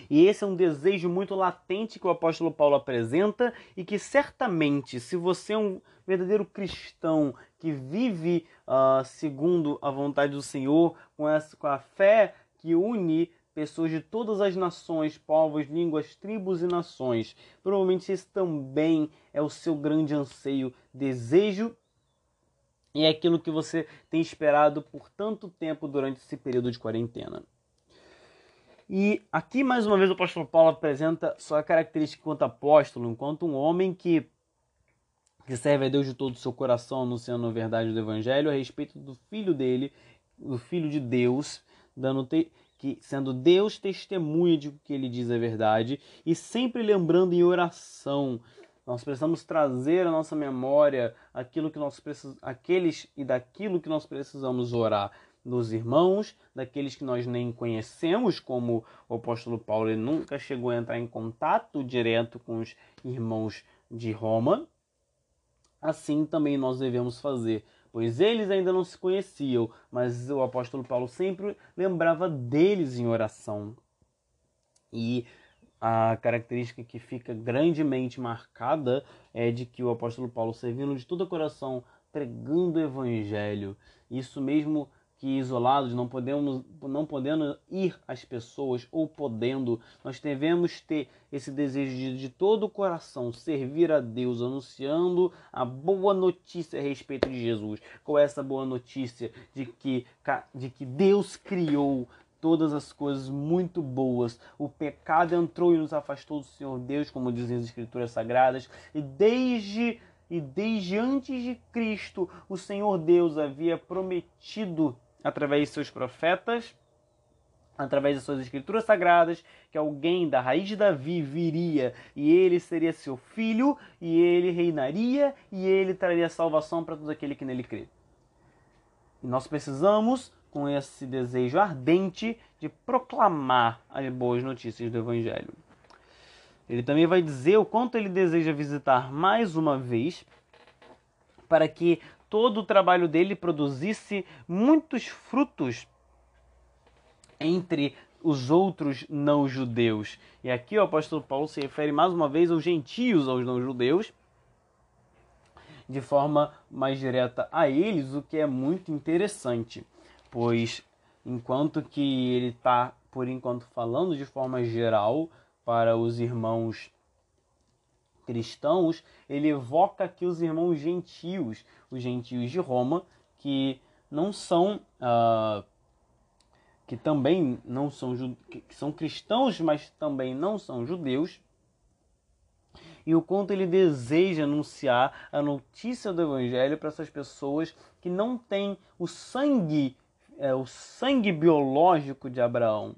E esse é um desejo muito latente que o apóstolo Paulo apresenta e que certamente, se você é um verdadeiro cristão que vive uh, segundo a vontade do Senhor, com, essa, com a fé que une pessoas de todas as nações, povos, línguas, tribos e nações, provavelmente esse também é o seu grande anseio, desejo e é aquilo que você tem esperado por tanto tempo durante esse período de quarentena. E aqui, mais uma vez, o apóstolo Paulo apresenta sua característica enquanto apóstolo, enquanto um homem que, que serve a Deus de todo o seu coração, anunciando a verdade do Evangelho a respeito do filho dele, do filho de Deus, dando te, que sendo Deus testemunha de que ele diz a verdade e sempre lembrando em oração. Nós precisamos trazer à nossa memória aquilo que nós aqueles e daquilo que nós precisamos orar dos irmãos, daqueles que nós nem conhecemos, como o apóstolo Paulo ele nunca chegou a entrar em contato direto com os irmãos de Roma. Assim também nós devemos fazer, pois eles ainda não se conheciam, mas o apóstolo Paulo sempre lembrava deles em oração. E a característica que fica grandemente marcada é de que o apóstolo Paulo, servindo de todo o coração, pregando o evangelho, isso mesmo que isolados não podemos não podendo ir às pessoas ou podendo nós devemos ter esse desejo de, de todo o coração servir a Deus anunciando a boa notícia a respeito de Jesus qual é essa boa notícia de que de que Deus criou todas as coisas muito boas. O pecado entrou e nos afastou do Senhor Deus, como dizem as Escrituras Sagradas, e desde e desde antes de Cristo, o Senhor Deus havia prometido através de seus profetas, através das suas escrituras sagradas, que alguém da raiz de Davi viria e ele seria seu filho, e ele reinaria e ele traria salvação para todo aquele que nele crê. E nós precisamos, com esse desejo ardente, de proclamar as boas notícias do Evangelho. Ele também vai dizer o quanto ele deseja visitar mais uma vez, para que todo o trabalho dele produzisse muitos frutos entre os outros não-judeus. E aqui o apóstolo Paulo se refere mais uma vez aos gentios, aos não-judeus, de forma mais direta a eles, o que é muito interessante, pois enquanto que ele está, por enquanto, falando de forma geral para os irmãos cristãos, ele evoca aqui os irmãos gentios, os gentios de Roma, que não são uh, que também não são, que são cristãos, mas também não são judeus, e o quanto ele deseja anunciar a notícia do evangelho para essas pessoas que não têm o sangue, é, o sangue biológico de Abraão,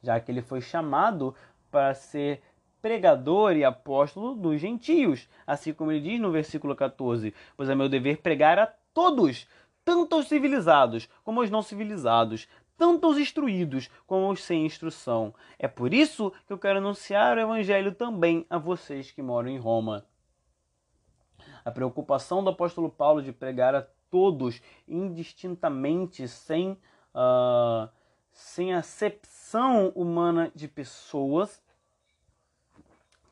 já que ele foi chamado para ser pregador e apóstolo dos gentios, assim como ele diz no versículo 14: Pois é meu dever pregar a todos, tanto aos civilizados como aos não civilizados, tanto aos instruídos como aos sem instrução. É por isso que eu quero anunciar o Evangelho também a vocês que moram em Roma. A preocupação do apóstolo Paulo de pregar a todos indistintamente, sem, uh, sem acepção humana de pessoas,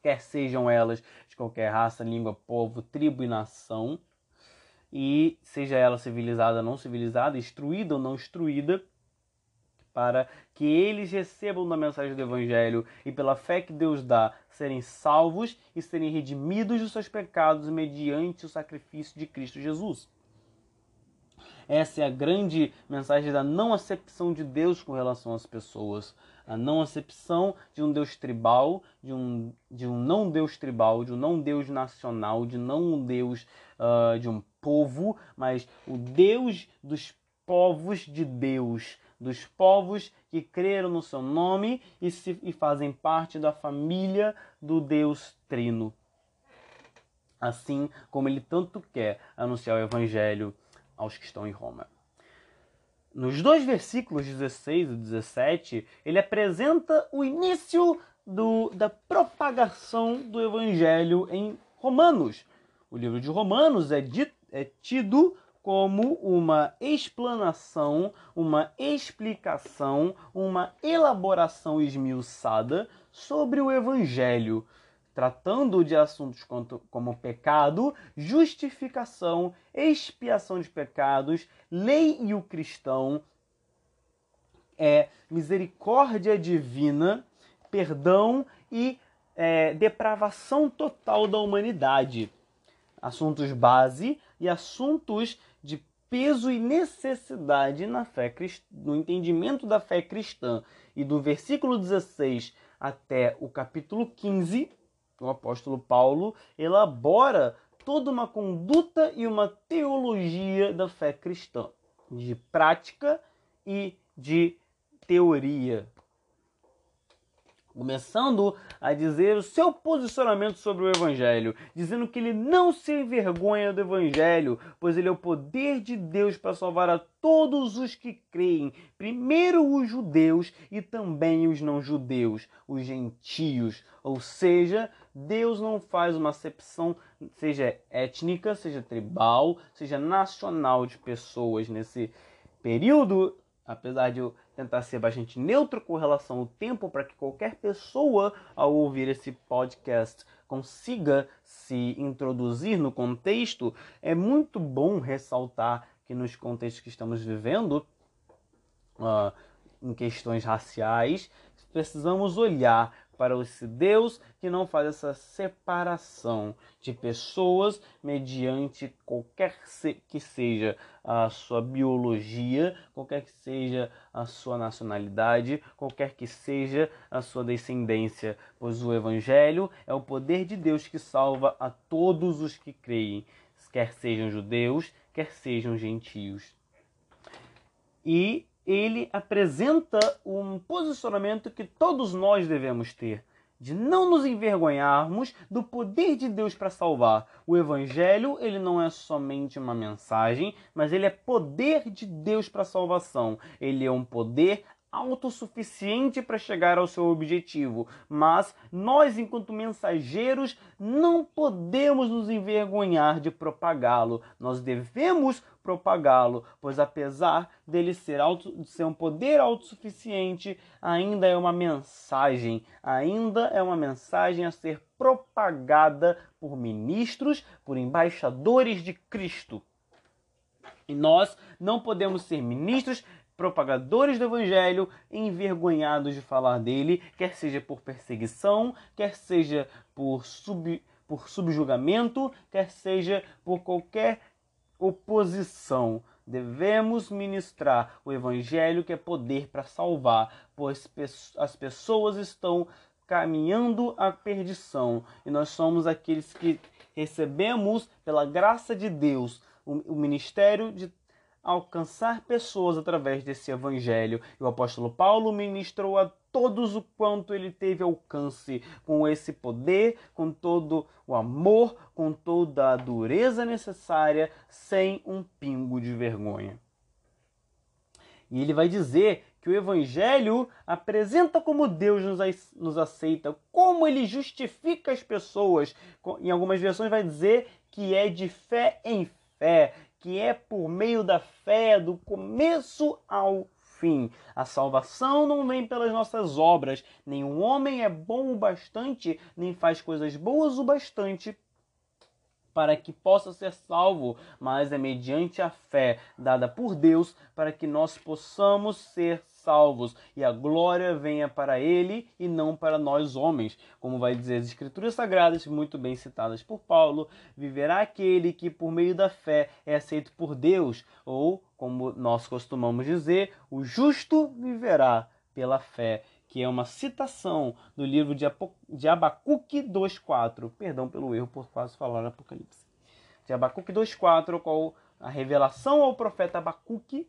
quer sejam elas de qualquer raça, língua, povo, tribo e nação, e seja ela civilizada ou não civilizada, instruída ou não instruída, para que eles recebam da mensagem do Evangelho e pela fé que Deus dá, serem salvos e serem redimidos dos seus pecados mediante o sacrifício de Cristo Jesus. Essa é a grande mensagem da não acepção de Deus com relação às pessoas. A não acepção de um Deus tribal, de um, de um não Deus tribal, de um não Deus nacional, de não um Deus uh, de um povo, mas o Deus dos povos de Deus, dos povos que creram no seu nome e, se, e fazem parte da família do Deus Trino. Assim como ele tanto quer anunciar o Evangelho aos que estão em Roma. Nos dois versículos 16 e 17, ele apresenta o início do, da propagação do Evangelho em Romanos. O livro de Romanos é dito é tido como uma explanação, uma explicação, uma elaboração esmiuçada sobre o Evangelho, tratando de assuntos como pecado, justificação, expiação de pecados, lei e o cristão, é, misericórdia divina, perdão e é, depravação total da humanidade. Assuntos base e assuntos de peso e necessidade na fé no entendimento da fé cristã. E do versículo 16 até o capítulo 15, o apóstolo Paulo elabora toda uma conduta e uma teologia da fé cristã, de prática e de teoria começando a dizer o seu posicionamento sobre o Evangelho, dizendo que ele não se envergonha do Evangelho, pois ele é o poder de Deus para salvar a todos os que creem, primeiro os judeus e também os não-judeus, os gentios. Ou seja, Deus não faz uma acepção, seja étnica, seja tribal, seja nacional de pessoas nesse período apesar de eu tentar ser bastante neutro com relação ao tempo para que qualquer pessoa ao ouvir esse podcast consiga se introduzir no contexto, é muito bom ressaltar que nos contextos que estamos vivendo, uh, em questões raciais, precisamos olhar para esse Deus que não faz essa separação de pessoas mediante qualquer que seja a sua biologia, qualquer que seja a sua nacionalidade, qualquer que seja a sua descendência, pois o Evangelho é o poder de Deus que salva a todos os que creem, quer sejam judeus, quer sejam gentios. E ele apresenta um posicionamento que todos nós devemos ter de não nos envergonharmos do poder de Deus para salvar. O evangelho, ele não é somente uma mensagem, mas ele é poder de Deus para salvação. Ele é um poder autossuficiente para chegar ao seu objetivo, mas nós, enquanto mensageiros, não podemos nos envergonhar de propagá-lo. Nós devemos propagá-lo, pois apesar dele ser, auto, ser um poder autossuficiente, ainda é uma mensagem, ainda é uma mensagem a ser propagada por ministros, por embaixadores de Cristo. E nós não podemos ser ministros propagadores do evangelho envergonhados de falar dele, quer seja por perseguição, quer seja por, sub, por subjugamento, quer seja por qualquer oposição. Devemos ministrar o evangelho que é poder para salvar, pois as pessoas estão caminhando à perdição e nós somos aqueles que recebemos pela graça de Deus o, ministério de alcançar pessoas através desse evangelho. E o apóstolo Paulo ministrou a todos o quanto ele teve alcance com esse poder, com todo o amor, com toda a dureza necessária, sem um pingo de vergonha. E ele vai dizer que o Evangelho apresenta como Deus nos aceita, como ele justifica as pessoas. Em algumas versões vai dizer que é de fé em fé, que é por meio da fé, do começo ao fim. A salvação não vem pelas nossas obras. Nenhum homem é bom o bastante, nem faz coisas boas o bastante para que possa ser salvo, mas é mediante a fé dada por Deus para que nós possamos ser salvos e a glória venha para ele e não para nós homens. Como vai dizer as escrituras sagradas, muito bem citadas por Paulo, viverá aquele que por meio da fé é aceito por Deus, ou como nós costumamos dizer, o justo viverá pela fé que é uma citação do livro de, Apo de Abacuque 2.4. Perdão pelo erro por quase falar Apocalipse. De Abacuque 2.4, qual a revelação ao profeta Abacuque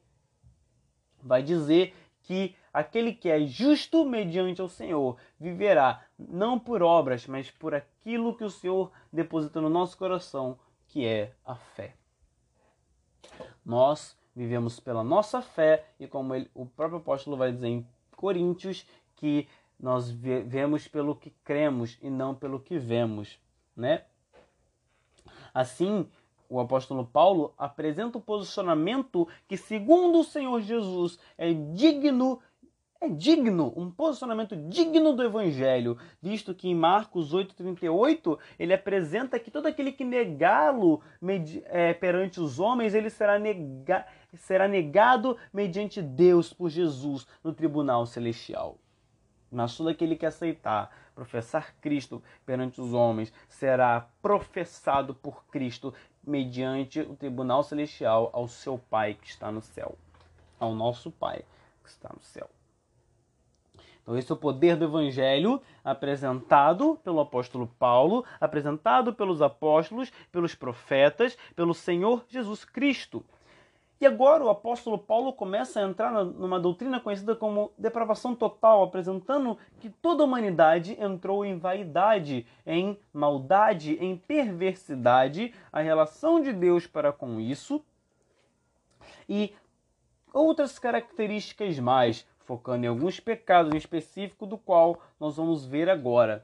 vai dizer que aquele que é justo mediante o Senhor viverá não por obras, mas por aquilo que o Senhor deposita no nosso coração, que é a fé. Nós vivemos pela nossa fé e como ele, o próprio apóstolo vai dizer em Coríntios, que nós vemos pelo que cremos e não pelo que vemos, né? Assim, o apóstolo Paulo apresenta o posicionamento que, segundo o Senhor Jesus, é digno, é digno, um posicionamento digno do evangelho, visto que em Marcos 8:38 ele apresenta que todo aquele que negá-lo é, perante os homens, ele será, nega, será negado mediante Deus por Jesus no tribunal celestial. Mas todo aquele que aceitar professar Cristo perante os homens será professado por Cristo mediante o tribunal celestial ao seu Pai que está no céu, ao nosso Pai que está no céu. Então, esse é o poder do Evangelho apresentado pelo apóstolo Paulo, apresentado pelos apóstolos, pelos profetas, pelo Senhor Jesus Cristo. E agora o apóstolo Paulo começa a entrar numa doutrina conhecida como depravação total, apresentando que toda a humanidade entrou em vaidade, em maldade, em perversidade, a relação de Deus para com isso e outras características mais, focando em alguns pecados em específico, do qual nós vamos ver agora.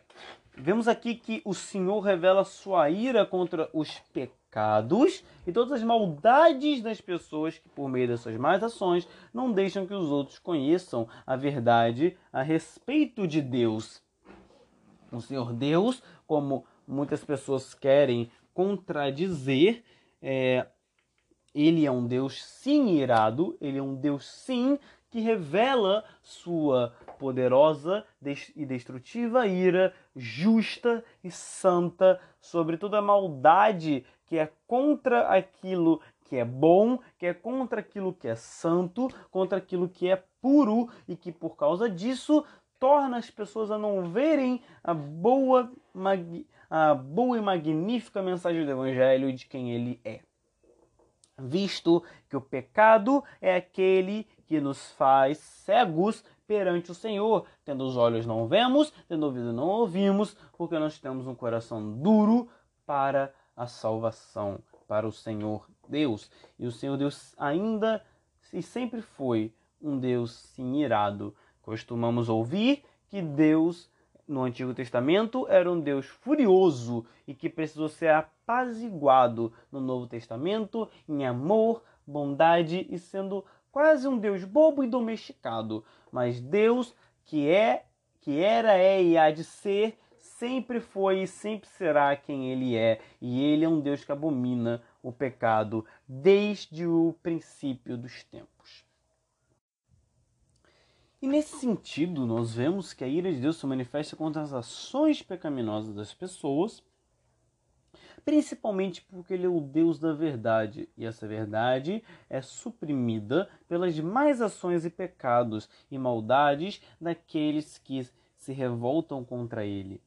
Vemos aqui que o Senhor revela sua ira contra os pecados pecados e todas as maldades das pessoas que, por meio das suas más ações, não deixam que os outros conheçam a verdade a respeito de Deus. O Senhor Deus, como muitas pessoas querem contradizer, é, ele é um Deus sim irado, ele é um Deus sim que revela sua poderosa e destrutiva ira, justa e santa sobre toda maldade que é contra aquilo que é bom, que é contra aquilo que é santo, contra aquilo que é puro e que por causa disso torna as pessoas a não verem a boa, a boa e magnífica mensagem do Evangelho de quem ele é. Visto que o pecado é aquele que nos faz cegos perante o Senhor. Tendo os olhos não vemos, tendo ouvido não ouvimos, porque nós temos um coração duro para a salvação, para o Senhor Deus. E o Senhor Deus ainda e sempre foi um Deus sim irado. Costumamos ouvir que Deus no Antigo Testamento era um Deus furioso e que precisou ser apaziguado no Novo Testamento em amor, bondade e sendo quase um Deus bobo e domesticado. Mas Deus que é, que era, é e há de ser, sempre foi e sempre será quem ele é. E ele é um Deus que abomina o pecado desde o princípio dos tempos. E nesse sentido, nós vemos que a ira de Deus se manifesta contra as ações pecaminosas das pessoas, principalmente porque ele é o Deus da verdade, e essa verdade é suprimida pelas demais ações e pecados e maldades daqueles que se revoltam contra ele.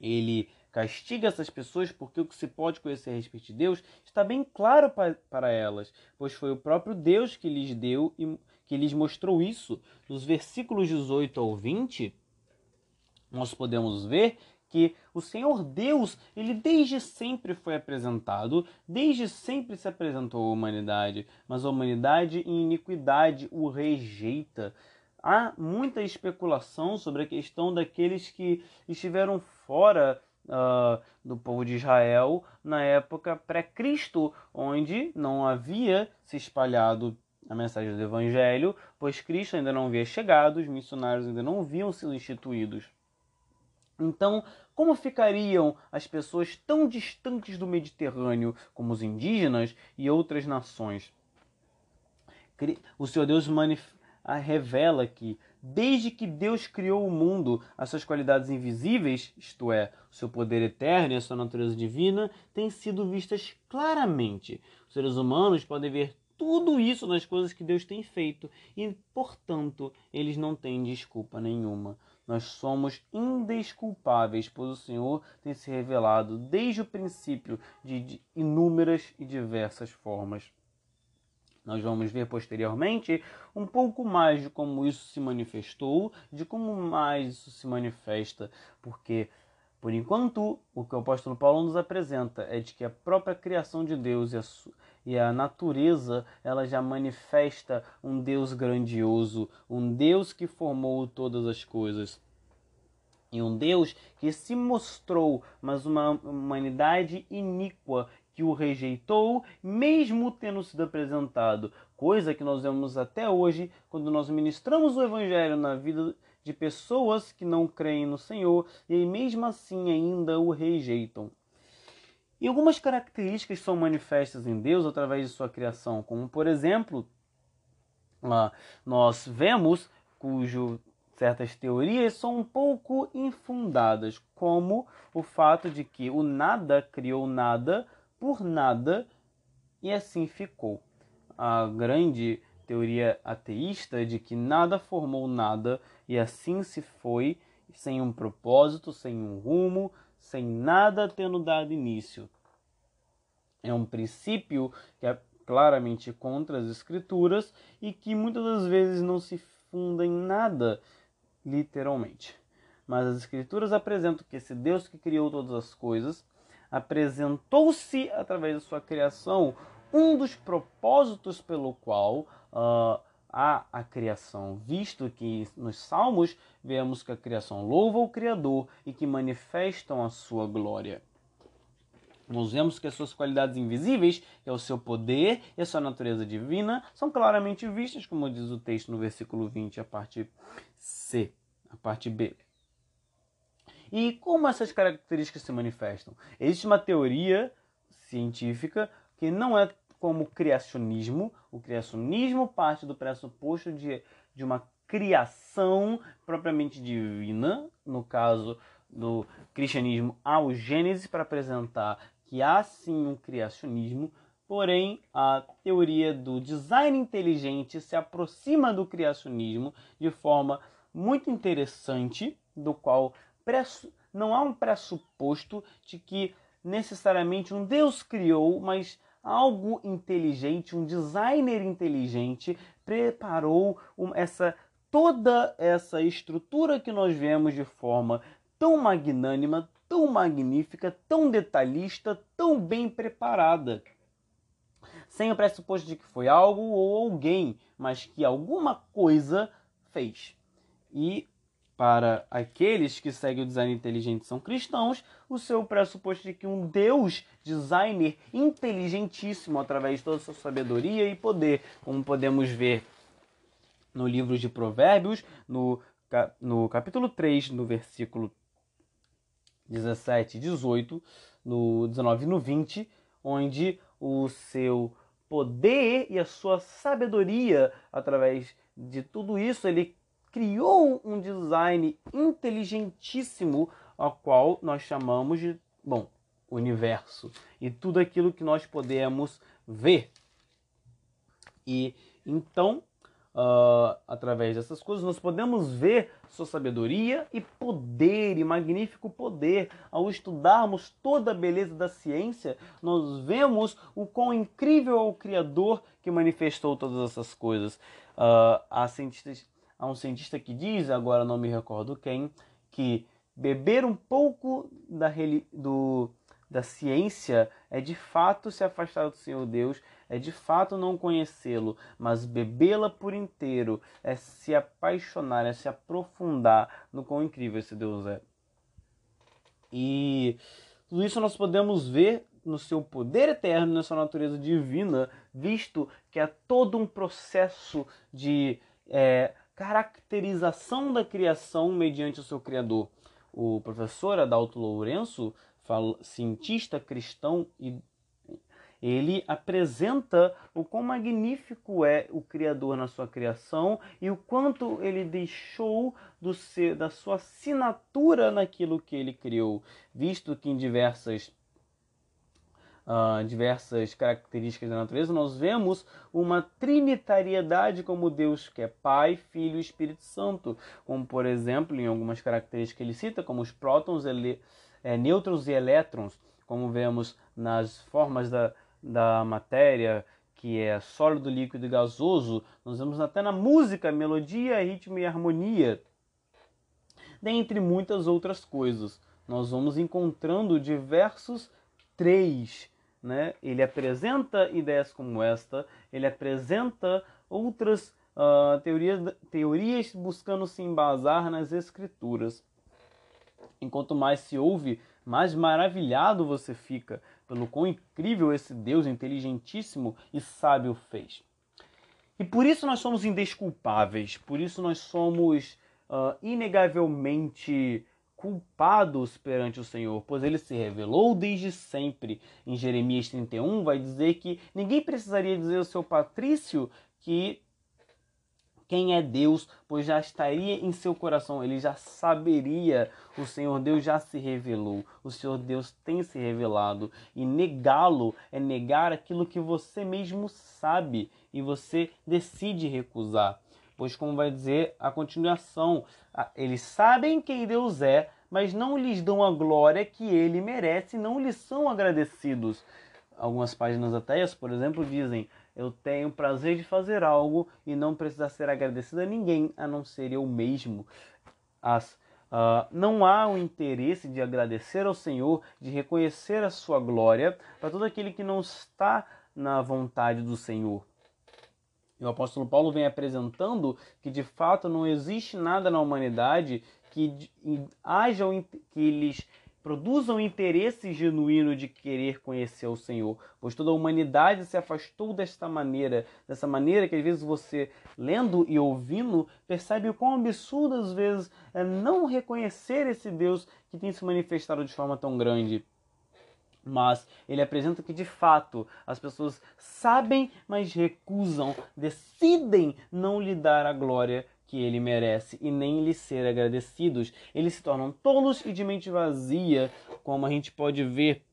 Ele castiga essas pessoas porque o que se pode conhecer a respeito de Deus está bem claro para elas, pois foi o próprio Deus que lhes deu e que lhes mostrou isso. Nos versículos 18 ao 20, nós podemos ver que o Senhor Deus, ele desde sempre foi apresentado, desde sempre se apresentou à humanidade, mas a humanidade em iniquidade o rejeita. Há muita especulação sobre a questão daqueles que estiveram fora uh, do povo de Israel na época pré-Cristo, onde não havia se espalhado a mensagem do Evangelho, pois Cristo ainda não havia chegado, os missionários ainda não haviam sido instituídos. Então, como ficariam as pessoas tão distantes do Mediterrâneo como os indígenas e outras nações? O Senhor Deus revela que, desde que Deus criou o mundo, as suas qualidades invisíveis, isto é, o seu poder eterno e a sua natureza divina, têm sido vistas claramente. Os seres humanos podem ver tudo isso nas coisas que Deus tem feito e, portanto, eles não têm desculpa nenhuma. Nós somos indesculpáveis, pois o Senhor tem se revelado desde o princípio de inúmeras e diversas formas. Nós vamos ver posteriormente um pouco mais de como isso se manifestou, de como mais isso se manifesta, porque por enquanto, o que o apóstolo Paulo nos apresenta é de que a própria criação de Deus e a, natureza ela já manifesta um Deus grandioso, um Deus que formou todas as coisas. E um Deus que se mostrou, mas uma humanidade iníqua que o rejeitou, mesmo tendo sido apresentado. Coisa que nós vemos até hoje quando nós ministramos o Evangelho na vida de pessoas que não creem no Senhor e mesmo assim ainda o rejeitam. E algumas características são manifestas em Deus através de sua criação, como por exemplo, nós vemos cujo certas teorias são um pouco infundadas, como o fato de que o nada criou nada por nada e assim ficou. A grande teoria ateísta de que nada formou nada e assim se foi, sem um propósito, sem um rumo, sem nada tendo dado início. É um princípio que é claramente contra as escrituras e que muitas das vezes não se funda em nada, literalmente. Mas as escrituras apresentam que esse Deus que criou todas as coisas apresentou-se através da sua criação um dos propósitos pelo qual uh, há a criação, visto que nos Salmos vemos que a criação louva o Criador e que manifestam a sua glória. Nós vemos que as suas qualidades invisíveis, que é o seu poder e a sua natureza divina, são claramente vistas, como diz o texto no versículo 20, a parte C, a parte B. E como essas características se manifestam? Existe uma teoria científica que não é como criacionismo. O criacionismo parte do pressuposto de, de uma criação propriamente divina, no caso do cristianismo ao Gênesis, para apresentar que há sim um criacionismo, porém a teoria do design inteligente se aproxima do criacionismo de forma muito interessante, do qual não há um pressuposto de que necessariamente um Deus criou, mas algo inteligente, um designer inteligente preparou essa toda essa estrutura que nós vemos de forma tão magnânima, tão magnífica, tão detalhista, tão bem preparada. Sem o pressuposto de que foi algo ou alguém, mas que alguma coisa fez. E para aqueles que seguem o design inteligente são cristãos, o seu pressuposto de que um Deus designer inteligentíssimo através de toda a sua sabedoria e poder, como podemos ver no livro de Provérbios, no, no capítulo 3, no versículo 17 e 18, no 19 e no 20, onde o seu poder e a sua sabedoria, através de tudo isso, ele criou um design inteligentíssimo, ao qual nós chamamos de, bom, universo e tudo aquilo que nós podemos ver. E então uh, através dessas coisas, nós podemos ver sua sabedoria e poder, e magnífico poder. Ao estudarmos toda a beleza da ciência, nós vemos o quão incrível é o Criador que manifestou todas essas coisas. Uh, há, cientistas, há um cientista que diz, agora não me recordo quem, que beber um pouco da, do, da ciência é de fato se afastar do Senhor Deus é de fato não conhecê-lo, mas bebê-la por inteiro, é se apaixonar, é se aprofundar no quão incrível esse Deus é. E tudo isso nós podemos ver no seu poder eterno, na sua natureza divina, visto que é todo um processo de é, caracterização da criação mediante o seu Criador. O professor Adalto Lourenço, cientista cristão ele apresenta o quão magnífico é o Criador na sua criação e o quanto ele deixou do ser, da sua assinatura naquilo que ele criou, visto que em diversas Uh, diversas características da natureza, nós vemos uma trinitariedade como Deus, que é Pai, Filho e Espírito Santo, como por exemplo, em algumas características que ele cita, como os prótons, ele, é, nêutrons e elétrons, como vemos nas formas da, da matéria, que é sólido, líquido e gasoso, nós vemos até na música melodia, ritmo e harmonia, dentre muitas outras coisas. Nós vamos encontrando diversos três. Né? Ele apresenta ideias como esta, ele apresenta outras uh, teorias, teorias buscando se embasar nas escrituras. Enquanto mais se ouve, mais maravilhado você fica pelo quão incrível esse Deus inteligentíssimo e sábio fez. E por isso nós somos indesculpáveis, por isso nós somos uh, inegavelmente culpados perante o Senhor, pois ele se revelou desde sempre. Em Jeremias 31 vai dizer que ninguém precisaria dizer ao seu patrício que quem é Deus, pois já estaria em seu coração, ele já saberia. O Senhor Deus já se revelou, o Senhor Deus tem se revelado, e negá-lo é negar aquilo que você mesmo sabe e você decide recusar. Pois, como vai dizer a continuação, eles sabem quem Deus é, mas não lhes dão a glória que ele merece, não lhes são agradecidos. Algumas páginas até, por exemplo, dizem: eu tenho prazer de fazer algo e não precisar ser agradecido a ninguém a não ser eu mesmo. As, uh, não há o interesse de agradecer ao Senhor, de reconhecer a sua glória para todo aquele que não está na vontade do Senhor. E o apóstolo Paulo vem apresentando que de fato não existe nada na humanidade que haja que lhes produza um interesse genuíno de querer conhecer o Senhor, pois toda a humanidade se afastou desta maneira, dessa maneira que às vezes você, lendo e ouvindo, percebe o quão absurdo às vezes é não reconhecer esse Deus que tem se manifestado de forma tão grande. Mas ele apresenta que de fato as pessoas sabem, mas recusam, decidem não lhe dar a glória que ele merece e nem lhe ser agradecidos. Eles se tornam tolos e de mente vazia, como a gente pode ver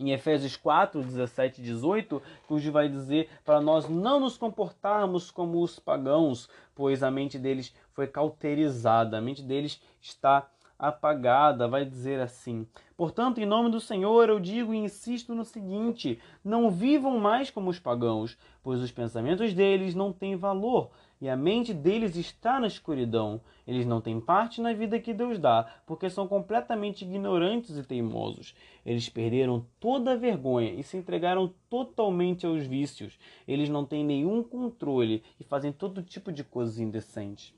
em Efésios 4, 17 e 18, cujo vai dizer para nós não nos comportarmos como os pagãos, pois a mente deles foi cauterizada, a mente deles está apagada, vai dizer assim: Portanto, em nome do Senhor, eu digo e insisto no seguinte: não vivam mais como os pagãos, pois os pensamentos deles não têm valor e a mente deles está na escuridão. Eles não têm parte na vida que Deus dá, porque são completamente ignorantes e teimosos. Eles perderam toda a vergonha e se entregaram totalmente aos vícios. Eles não têm nenhum controle e fazem todo tipo de coisas indecentes.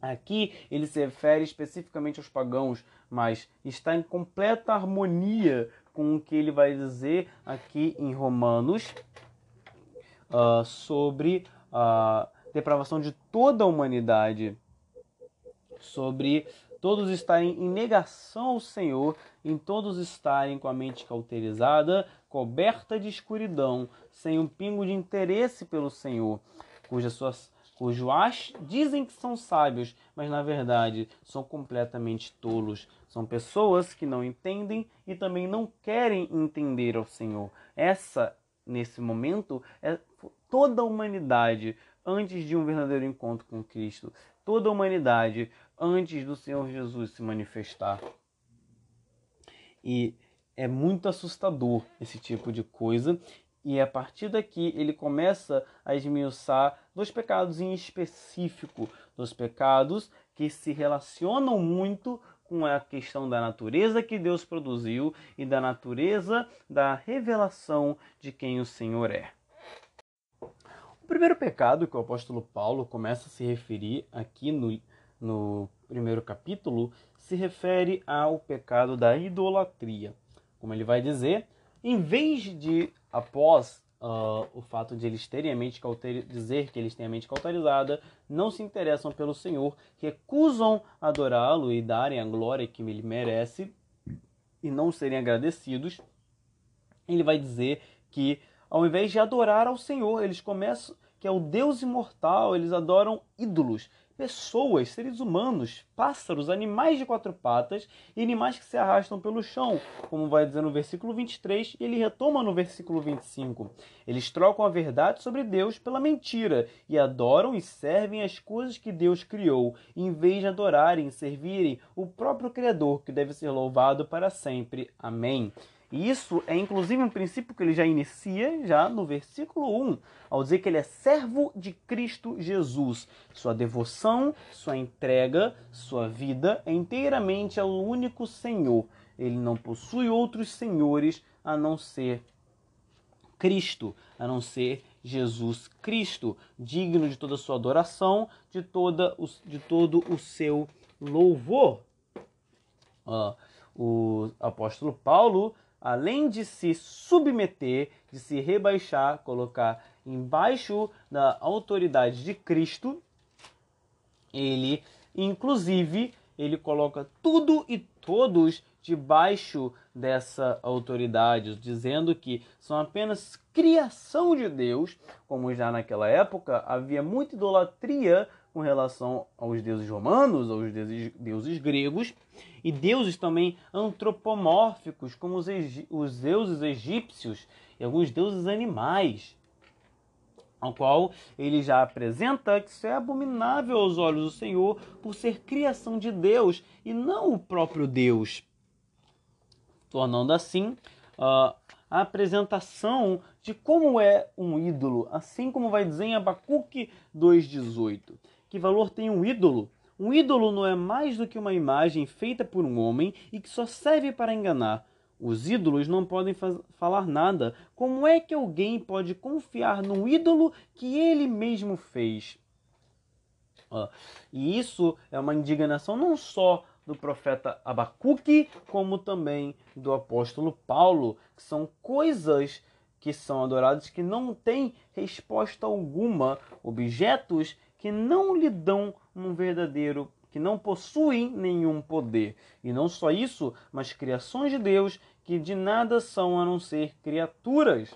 Aqui ele se refere especificamente aos pagãos, mas está em completa harmonia com o que ele vai dizer aqui em Romanos uh, sobre a depravação de toda a humanidade, sobre todos estarem em negação ao Senhor, em todos estarem com a mente cauterizada, coberta de escuridão, sem um pingo de interesse pelo Senhor, cujas suas cujo dizem que são sábios, mas na verdade são completamente tolos. São pessoas que não entendem e também não querem entender ao Senhor. Essa, nesse momento, é toda a humanidade antes de um verdadeiro encontro com Cristo. Toda a humanidade antes do Senhor Jesus se manifestar. E é muito assustador esse tipo de coisa. E a partir daqui ele começa a esmiuçar dois pecados em específico, dos pecados que se relacionam muito com a questão da natureza que Deus produziu e da natureza da revelação de quem o Senhor é. O primeiro pecado que o apóstolo Paulo começa a se referir aqui no, no primeiro capítulo se refere ao pecado da idolatria. Como ele vai dizer, em vez de, após uh, o fato de eles terem a mente dizer que eles têm a mente cauterizada, não se interessam pelo Senhor, recusam adorá-lo e darem a glória que ele merece e não serem agradecidos, ele vai dizer que ao invés de adorar ao Senhor, eles começam que é o Deus imortal, eles adoram ídolos, pessoas, seres humanos, pássaros, animais de quatro patas e animais que se arrastam pelo chão, como vai dizer no versículo 23 e ele retoma no versículo 25. Eles trocam a verdade sobre Deus pela mentira e adoram e servem as coisas que Deus criou, em vez de adorarem e servirem o próprio Criador, que deve ser louvado para sempre. Amém. E isso é inclusive um princípio que ele já inicia já no versículo 1, ao dizer que ele é servo de Cristo Jesus. Sua devoção, sua entrega, sua vida é inteiramente ao único Senhor. Ele não possui outros senhores a não ser Cristo, a não ser Jesus Cristo, digno de toda a sua adoração, de, toda o, de todo o seu louvor. O apóstolo Paulo além de se submeter, de se rebaixar, colocar embaixo da autoridade de Cristo, ele, inclusive, ele coloca tudo e todos debaixo dessa autoridade, dizendo que são apenas criação de Deus, como já naquela época havia muita idolatria com relação aos deuses romanos, aos deuses, deuses gregos, e deuses também antropomórficos, como os, os deuses egípcios e alguns deuses animais, ao qual ele já apresenta que isso é abominável aos olhos do Senhor por ser criação de Deus e não o próprio Deus, tornando assim uh, a apresentação de como é um ídolo, assim como vai dizer em Abacuque 2,18. Que valor tem um ídolo? Um ídolo não é mais do que uma imagem feita por um homem e que só serve para enganar. Os ídolos não podem falar nada. Como é que alguém pode confiar num ídolo que ele mesmo fez? Uh, e isso é uma indignação não só do profeta Abacuque, como também do apóstolo Paulo, que são coisas que são adoradas que não têm resposta alguma, objetos que não lhe dão um verdadeiro, que não possuem nenhum poder. E não só isso, mas criações de Deus que de nada são a não ser criaturas.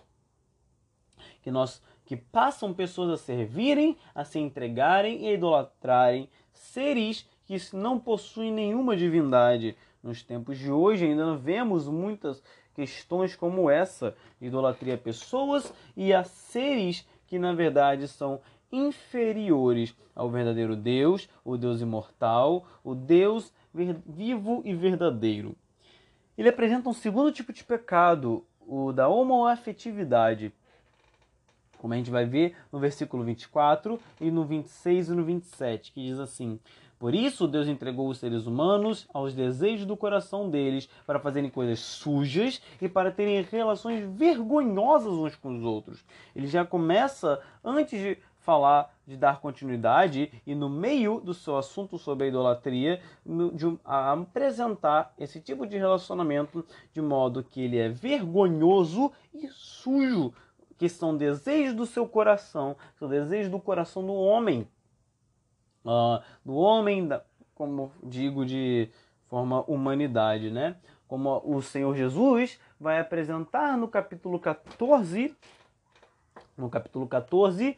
Que nós que passam pessoas a servirem, a se entregarem e a idolatrarem seres que não possuem nenhuma divindade. Nos tempos de hoje ainda vemos muitas questões como essa, idolatria a pessoas e a seres que na verdade são inferiores ao verdadeiro Deus, o Deus imortal, o Deus vivo e verdadeiro. Ele apresenta um segundo tipo de pecado, o da homoafetividade. Como a gente vai ver no versículo 24 e no 26 e no 27, que diz assim: por isso, Deus entregou os seres humanos aos desejos do coração deles para fazerem coisas sujas e para terem relações vergonhosas uns com os outros. Ele já começa, antes de falar de dar continuidade e no meio do seu assunto sobre a idolatria, de a apresentar esse tipo de relacionamento de modo que ele é vergonhoso e sujo, que são desejos do seu coração, são desejos do coração do homem uh, do homem, da, como digo, de forma humanidade, né? Como o Senhor Jesus vai apresentar no capítulo 14, no capítulo 14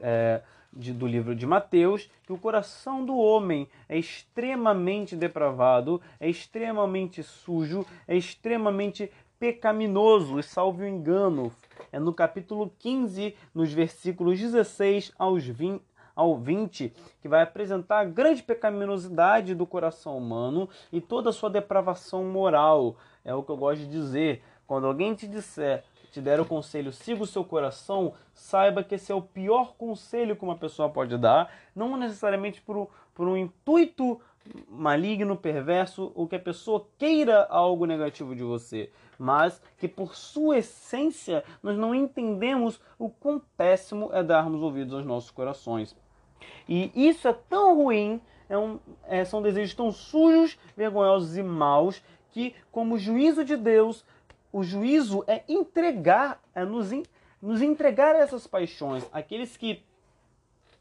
é, de, do livro de Mateus, que o coração do homem é extremamente depravado, é extremamente sujo, é extremamente pecaminoso, e salve o engano. É no capítulo 15, nos versículos 16 aos 20, ao 20, que vai apresentar a grande pecaminosidade do coração humano e toda a sua depravação moral. É o que eu gosto de dizer. Quando alguém te disser, te der o conselho, siga o seu coração, saiba que esse é o pior conselho que uma pessoa pode dar, não necessariamente por, por um intuito maligno, perverso, ou que a pessoa queira algo negativo de você, mas que por sua essência nós não entendemos o quão péssimo é darmos ouvidos aos nossos corações. E isso é tão ruim, é um, é, são desejos tão sujos, vergonhosos e maus, que, como juízo de Deus, o juízo é entregar, é nos, nos entregar essas paixões. Aqueles que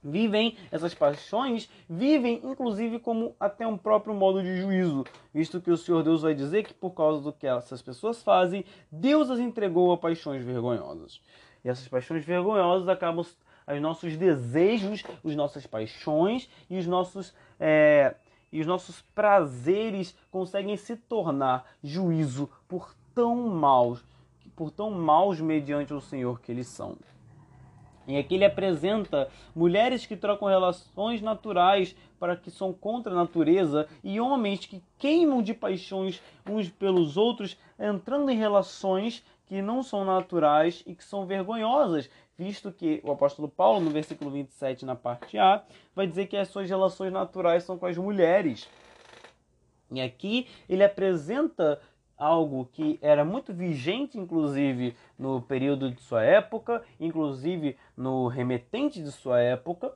vivem essas paixões, vivem inclusive como até um próprio modo de juízo, visto que o Senhor Deus vai dizer que por causa do que essas pessoas fazem, Deus as entregou a paixões vergonhosas. E essas paixões vergonhosas acabam os nossos desejos, as nossas paixões e os nossos, é, e os nossos prazeres conseguem se tornar juízo por tão maus, por tão maus mediante o Senhor que eles são. E aqui ele apresenta mulheres que trocam relações naturais para que são contra a natureza e homens que queimam de paixões uns pelos outros, entrando em relações que não são naturais e que são vergonhosas, visto que o apóstolo Paulo, no versículo 27, na parte A, vai dizer que as suas relações naturais são com as mulheres. E aqui ele apresenta algo que era muito vigente, inclusive no período de sua época, inclusive no remetente de sua época,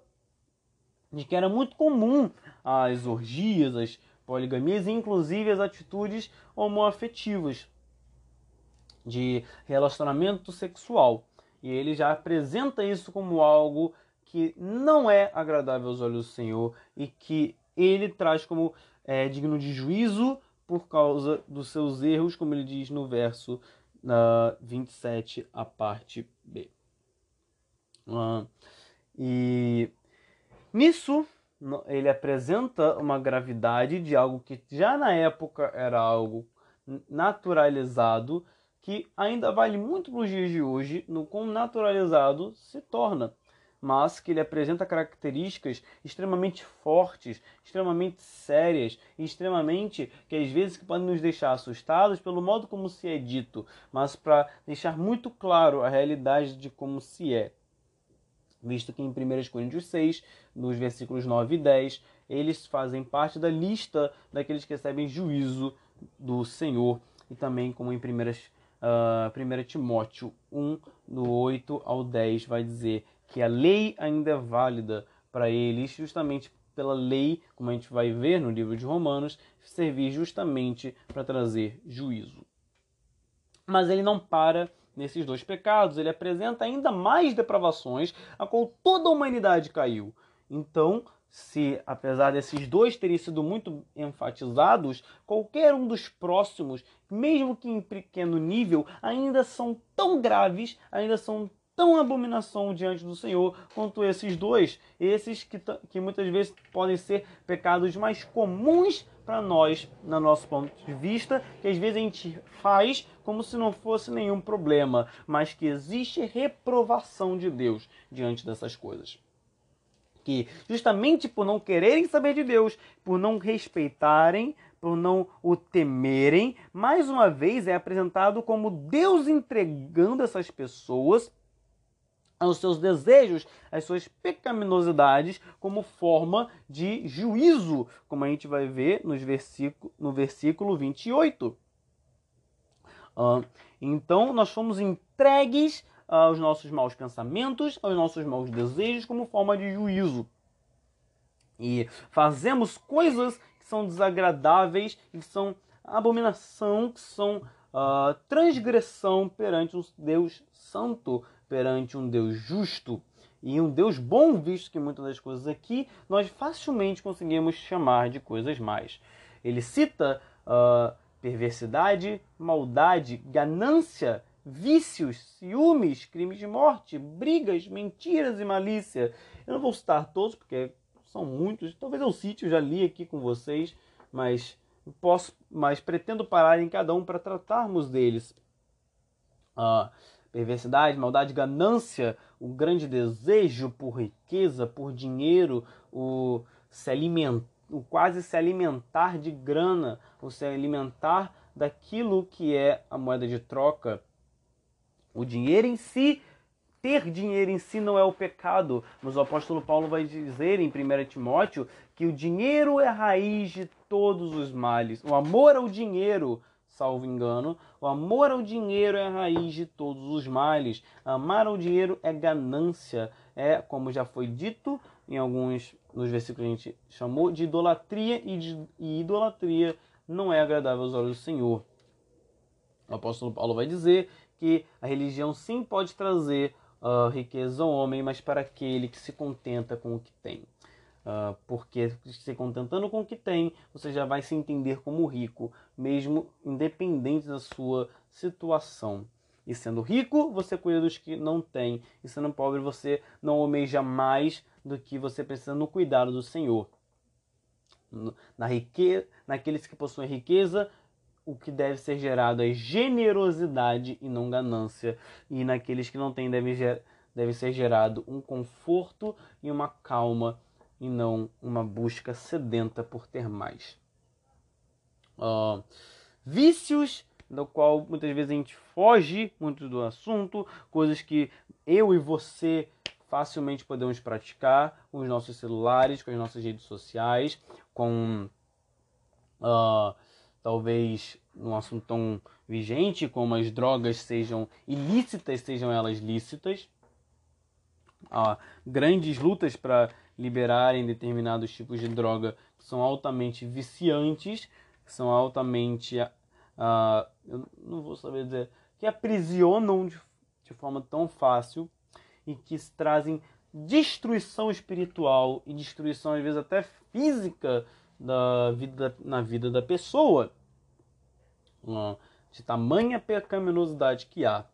de que era muito comum as orgias, as poligamias e inclusive as atitudes homoafetivas de relacionamento sexual. E ele já apresenta isso como algo que não é agradável aos olhos do Senhor e que ele traz como é, digno de juízo por causa dos seus erros, como ele diz no verso uh, 27, a parte B. Uh, e nisso ele apresenta uma gravidade de algo que já na época era algo naturalizado que ainda vale muito para os dias de hoje no quão naturalizado se torna, mas que ele apresenta características extremamente fortes, extremamente sérias extremamente que às vezes podem nos deixar assustados pelo modo como se é dito, mas para deixar muito claro a realidade de como se é. Visto que em 1 Coríntios 6, nos versículos 9 e 10, eles fazem parte da lista daqueles que recebem juízo do Senhor e também como em 1 Uh, ah, 1 Timóteo 1, do 8 ao 10, vai dizer que a lei ainda é válida para eles, justamente pela lei, como a gente vai ver no livro de Romanos, servir justamente para trazer juízo. Mas ele não para nesses dois pecados, ele apresenta ainda mais depravações a qual toda a humanidade caiu. Então, se, apesar desses dois terem sido muito enfatizados, qualquer um dos próximos, mesmo que em pequeno nível, ainda são tão graves, ainda são tão abominação diante do Senhor quanto esses dois, esses que, que muitas vezes podem ser pecados mais comuns para nós, no nosso ponto de vista, que às vezes a gente faz como se não fosse nenhum problema, mas que existe reprovação de Deus diante dessas coisas. que justamente por não quererem saber de Deus, por não respeitarem, por não o temerem, mais uma vez é apresentado como Deus entregando essas pessoas aos seus desejos, às suas pecaminosidades, como forma de juízo, como a gente vai ver nos versículo, no versículo 28. Uh, então, nós fomos entregues aos nossos maus pensamentos, aos nossos maus desejos, como forma de juízo. E fazemos coisas que são desagradáveis, que são abominação, que são uh, transgressão perante um Deus santo, perante um Deus justo e um Deus bom, visto que muitas das coisas aqui nós facilmente conseguimos chamar de coisas mais. Ele cita uh, perversidade, maldade, ganância, vícios, ciúmes, crimes de morte, brigas, mentiras e malícia. Eu não vou citar todos porque são muitos. Talvez eu cite, eu já li aqui com vocês, mas posso, mas pretendo parar em cada um para tratarmos deles. Uh, perversidade, maldade, ganância, o grande desejo por riqueza, por dinheiro, o se alimentar, o quase se alimentar de grana, o se alimentar daquilo que é a moeda de troca o dinheiro em si, ter dinheiro em si não é o pecado, mas o apóstolo Paulo vai dizer em 1 Timóteo que o dinheiro é a raiz de todos os males. O amor ao dinheiro, salvo engano, o amor ao dinheiro é a raiz de todos os males. Amar ao dinheiro é ganância, é, como já foi dito em alguns nos versículos que a gente chamou de idolatria e, de, e idolatria não é agradável aos olhos do Senhor. O apóstolo Paulo vai dizer que a religião sim pode trazer uh, riqueza ao homem, mas para aquele que se contenta com o que tem. Uh, porque se contentando com o que tem, você já vai se entender como rico, mesmo independente da sua situação. E sendo rico, você cuida dos que não têm. E sendo pobre, você não almeja mais do que você precisa no cuidado do Senhor. Na riqueza, naqueles que possuem riqueza, o que deve ser gerado é generosidade e não ganância. E naqueles que não têm deve, deve ser gerado um conforto e uma calma e não uma busca sedenta por ter mais. Uh, vícios, do qual muitas vezes a gente foge muito do assunto, coisas que eu e você facilmente podemos praticar com os nossos celulares, com as nossas redes sociais, com uh, talvez num assunto tão vigente como as drogas sejam ilícitas, sejam elas lícitas. Há grandes lutas para liberarem determinados tipos de droga que são altamente viciantes, que são altamente. Uh, eu não vou saber dizer. que aprisionam de, de forma tão fácil e que trazem destruição espiritual e destruição, às vezes, até física da vida, na vida da pessoa, de tamanha pecaminosidade que há.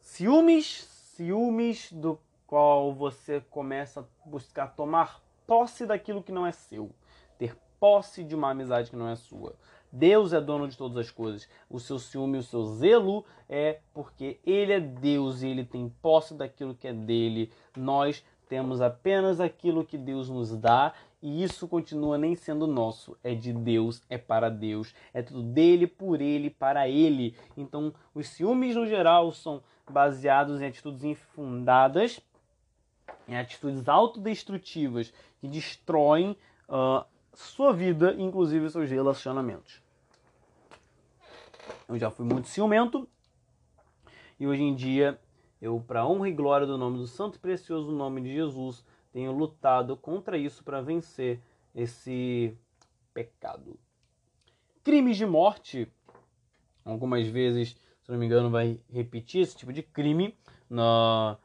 Ciúmes, ciúmes do qual você começa a buscar tomar posse daquilo que não é seu, ter posse de uma amizade que não é sua. Deus é dono de todas as coisas. O seu ciúme, o seu zelo é porque Ele é Deus e Ele tem posse daquilo que é dele. Nós temos apenas aquilo que Deus nos dá e isso continua nem sendo nosso, é de Deus, é para Deus, é tudo dele, por ele, para ele. Então, os ciúmes no geral são baseados em atitudes infundadas, em atitudes autodestrutivas que destroem uh, sua vida, inclusive seus relacionamentos. Eu já fui muito ciumento e hoje em dia eu, para honra e glória do nome do Santo e Precioso nome de Jesus, tenho lutado contra isso para vencer esse pecado. Crimes de morte, algumas vezes, se não me engano, vai repetir esse tipo de crime, na,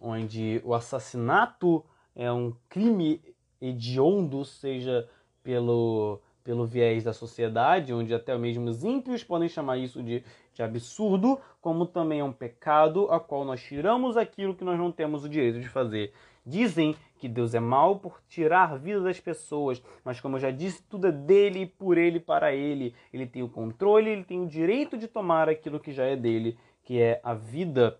onde o assassinato é um crime hediondo, seja pelo, pelo viés da sociedade, onde até mesmo os ímpios podem chamar isso de, de absurdo, como também é um pecado a qual nós tiramos aquilo que nós não temos o direito de fazer. Dizem que Deus é mau por tirar a vida das pessoas, mas como eu já disse, tudo é dele, por ele, para ele. Ele tem o controle, ele tem o direito de tomar aquilo que já é dele, que é a vida.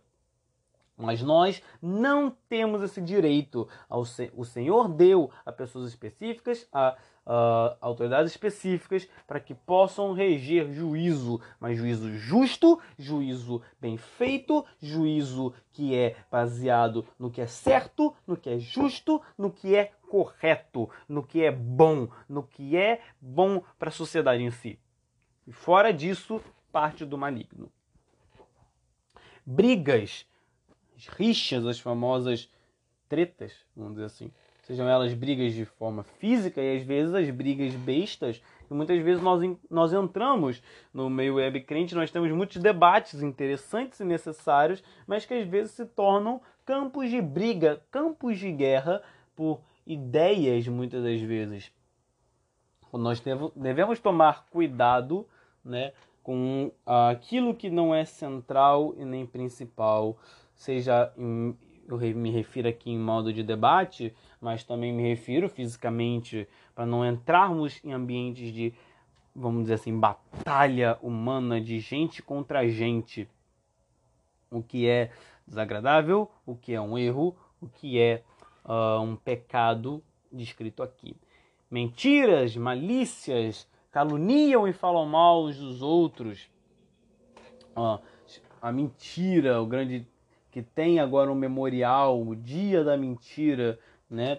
Mas nós não temos esse direito. O Senhor deu a pessoas específicas, a, a autoridades específicas, para que possam reger juízo, mas juízo justo, juízo bem feito, juízo que é baseado no que é certo, no que é justo, no que é correto, no que é bom, no que é bom para a sociedade em si. E fora disso, parte do maligno. Brigas as rixas, as famosas tretas, vamos dizer assim. Sejam elas brigas de forma física e às vezes as brigas bestas. E muitas vezes nós, nós entramos no meio web crente, nós temos muitos debates interessantes e necessários, mas que às vezes se tornam campos de briga, campos de guerra por ideias muitas das vezes. Nós devemos tomar cuidado né, com aquilo que não é central e nem principal seja em, eu me refiro aqui em modo de debate, mas também me refiro fisicamente para não entrarmos em ambientes de, vamos dizer assim, batalha humana de gente contra gente. O que é desagradável, o que é um erro, o que é uh, um pecado descrito aqui. Mentiras, malícias, caluniam e falam mal uns dos outros. Uh, a mentira, o grande que tem agora um memorial, o Dia da Mentira, né?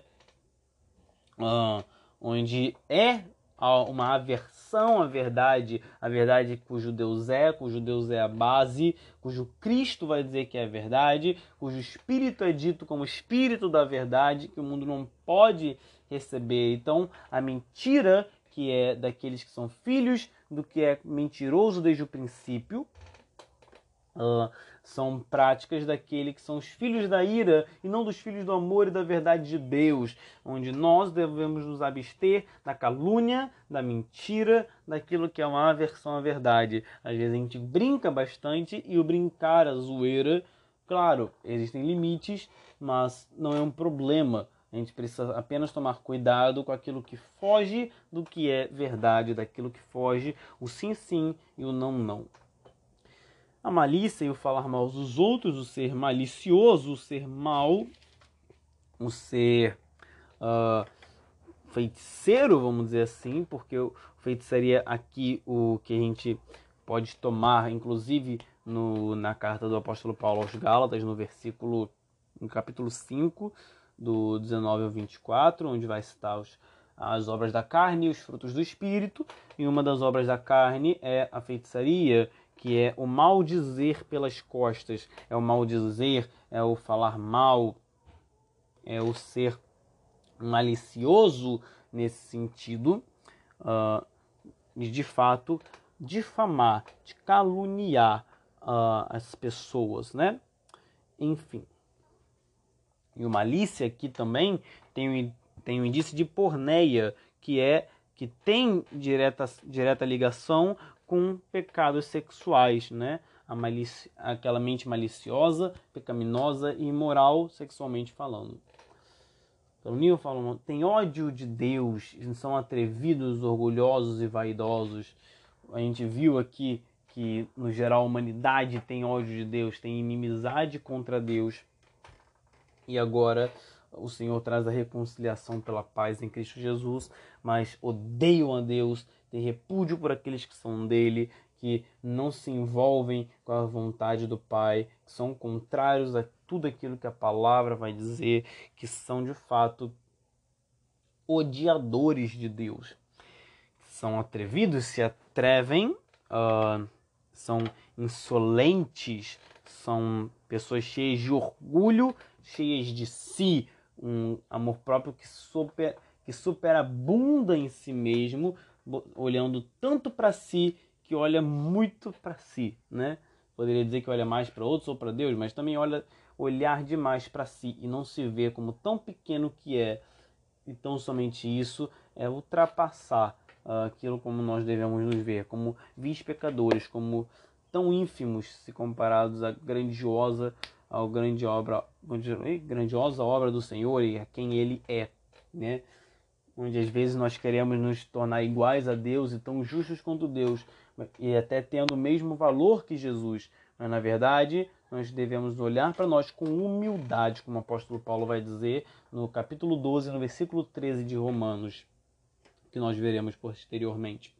Uh, onde é uma aversão à verdade, a verdade cujo Deus é, cujo Deus é a base, cujo Cristo vai dizer que é a verdade, cujo Espírito é dito como Espírito da verdade, que o mundo não pode receber. Então, a mentira que é daqueles que são filhos do que é mentiroso desde o princípio, uh, são práticas daquele que são os filhos da ira e não dos filhos do amor e da verdade de Deus, onde nós devemos nos abster da calúnia, da mentira, daquilo que é uma aversão à verdade. Às vezes a gente brinca bastante e o brincar, a zoeira, claro, existem limites, mas não é um problema. A gente precisa apenas tomar cuidado com aquilo que foge do que é verdade, daquilo que foge o sim sim e o não não. A malícia e o falar mal dos outros, o ser malicioso, o ser mal, o ser uh, feiticeiro, vamos dizer assim, porque o feitiçaria aqui o que a gente pode tomar, inclusive no, na carta do apóstolo Paulo aos Gálatas, no versículo, no capítulo 5, do 19 ao 24, onde vai citar os, as obras da carne e os frutos do espírito, e uma das obras da carne é a feitiçaria, que é o mal dizer pelas costas, é o mal dizer, é o falar mal, é o ser malicioso nesse sentido, uh, de fato difamar, de caluniar uh, as pessoas, né? Enfim. E o malícia aqui também tem, tem um indício de porneia, que é que tem direta, direta ligação com pecados sexuais, né? A malici... Aquela mente maliciosa, pecaminosa e imoral sexualmente falando. Então, Nil fala, tem ódio de Deus, são atrevidos, orgulhosos e vaidosos. A gente viu aqui que, no geral, a humanidade tem ódio de Deus, tem inimizade contra Deus. E agora o Senhor traz a reconciliação pela paz em Cristo Jesus, mas odeiam a Deus, tem repúdio por aqueles que são dele, que não se envolvem com a vontade do Pai, que são contrários a tudo aquilo que a palavra vai dizer, que são de fato odiadores de Deus. São atrevidos, se atrevem, uh, são insolentes, são pessoas cheias de orgulho, cheias de si, um amor próprio que, super, que superabunda em si mesmo, olhando tanto para si que olha muito para si, né? Poderia dizer que olha mais para outros ou para Deus, mas também olha olhar demais para si e não se ver como tão pequeno que é. Então somente isso é ultrapassar uh, aquilo como nós devemos nos ver, como vis pecadores, como tão ínfimos se comparados à grandiosa, ao grande obra, grandiosa obra do Senhor e a quem Ele é, né? Onde às vezes nós queremos nos tornar iguais a Deus e tão justos quanto Deus, e até tendo o mesmo valor que Jesus, Mas na verdade, nós devemos olhar para nós com humildade, como o apóstolo Paulo vai dizer no capítulo 12, no versículo 13 de Romanos, que nós veremos posteriormente.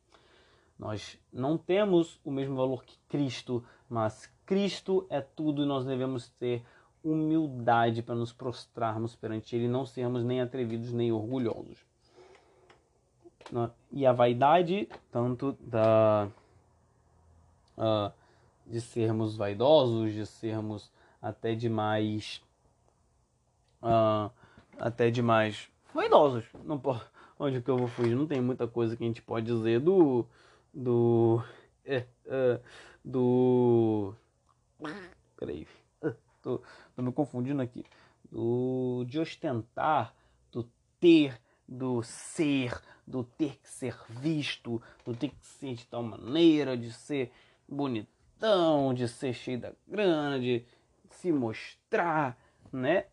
Nós não temos o mesmo valor que Cristo, mas Cristo é tudo e nós devemos ter humildade para nos prostrarmos perante Ele, não sermos nem atrevidos nem orgulhosos. E a vaidade, tanto da uh, de sermos vaidosos, de sermos até demais uh, até demais vaidosos. Não pode, onde que eu vou fugir? Não tem muita coisa que a gente pode dizer do do é, é, do peraí tô, tô me confundindo aqui do de ostentar do ter do ser do ter que ser visto do ter que ser de tal maneira de ser bonitão de ser cheio da grana de se mostrar né?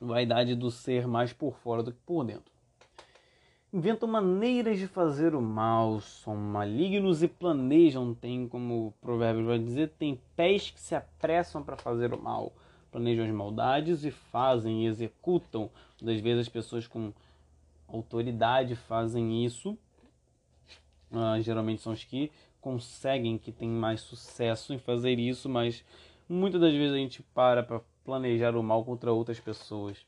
Vaidade do ser mais por fora do que por dentro. Inventam maneiras de fazer o mal, são malignos e planejam, tem como o provérbio vai dizer, tem pés que se apressam para fazer o mal, planejam as maldades e fazem e executam. Das vezes as pessoas com autoridade fazem isso, uh, geralmente são os que conseguem, que têm mais sucesso em fazer isso, mas muitas das vezes a gente para para planejar o mal contra outras pessoas.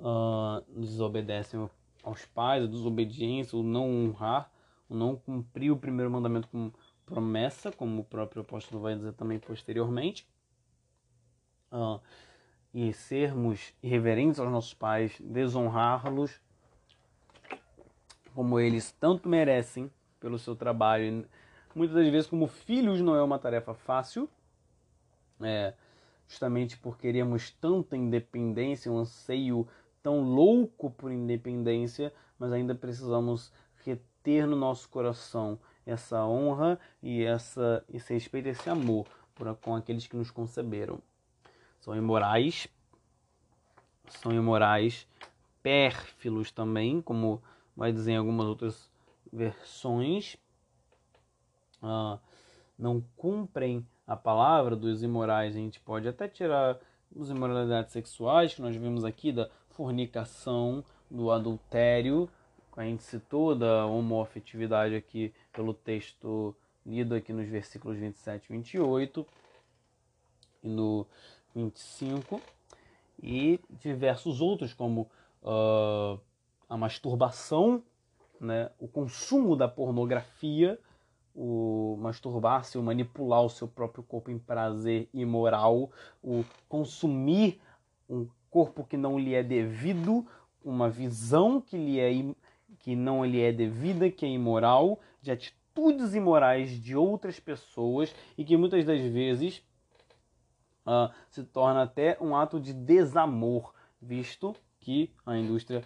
Uh, desobedecem aos pais, a desobediência, o não honrar, o não cumprir o primeiro mandamento com promessa, como o próprio apóstolo vai dizer também posteriormente. Uh, e sermos irreverentes aos nossos pais, desonrá-los como eles tanto merecem pelo seu trabalho. Muitas das vezes, como filhos, não é uma tarefa fácil, é, justamente por queremos tanta independência, um anseio tão louco por independência, mas ainda precisamos reter no nosso coração essa honra e essa, esse respeito, esse amor por, com aqueles que nos conceberam. São imorais, são imorais, pérfilos também, como dizer em algumas outras versões. Ah, não cumprem a palavra dos imorais. A gente pode até tirar as imoralidades sexuais que nós vimos aqui da fornicação, do adultério, a gente citou da homoafetividade aqui pelo texto lido aqui nos versículos 27 e 28 e no 25 e diversos outros como uh, a masturbação, né, o consumo da pornografia, o masturbar-se, o manipular o seu próprio corpo em prazer imoral, o consumir um corpo que não lhe é devido, uma visão que lhe é que não lhe é devida, que é imoral, de atitudes imorais de outras pessoas e que muitas das vezes uh, se torna até um ato de desamor, visto que a indústria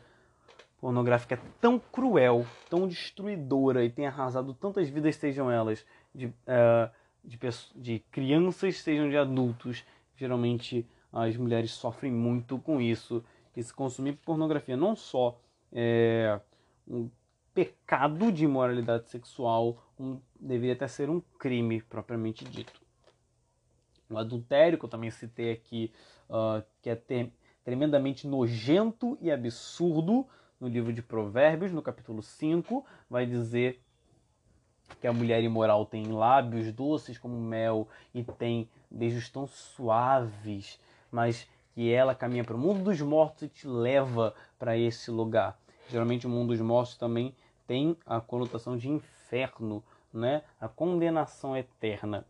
pornográfica é tão cruel, tão destruidora e tem arrasado tantas vidas, sejam elas de, uh, de, de crianças, sejam de adultos, geralmente as mulheres sofrem muito com isso. E se consumir pornografia não só é um pecado de imoralidade sexual, um, deveria até ser um crime propriamente dito. O adultério, que eu também citei aqui, uh, que é ter, tremendamente nojento e absurdo, no livro de Provérbios, no capítulo 5, vai dizer que a mulher imoral tem lábios doces como mel e tem beijos tão suaves mas que ela caminha para o mundo dos mortos e te leva para esse lugar. Geralmente o mundo dos mortos também tem a conotação de inferno, né? A condenação eterna.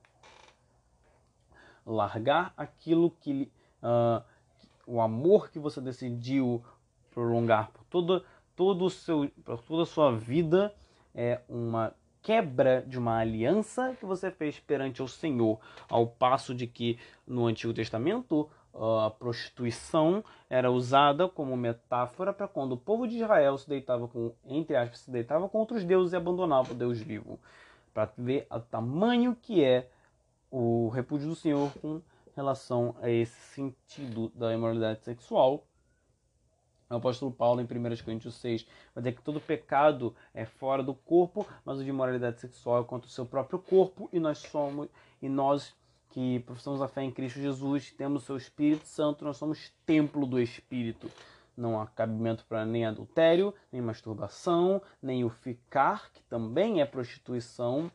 Largar aquilo que uh, o amor que você decidiu prolongar por toda todo o seu por toda a sua vida é uma quebra de uma aliança que você fez perante o Senhor, ao passo de que no Antigo Testamento a prostituição era usada como metáfora para quando o povo de Israel se deitava com, entre aspas, se deitava com outros deuses e abandonava o Deus vivo. Para ver o tamanho que é o repúdio do Senhor com relação a esse sentido da imoralidade sexual. O apóstolo Paulo, em 1 Coríntios 6, vai dizer que todo pecado é fora do corpo, mas o de moralidade sexual é contra o seu próprio corpo, e nós somos, e nós que professamos a fé em Cristo Jesus, temos o seu Espírito Santo, nós somos templo do Espírito. Não há cabimento para nem adultério, nem masturbação, nem o ficar, que também é prostituição,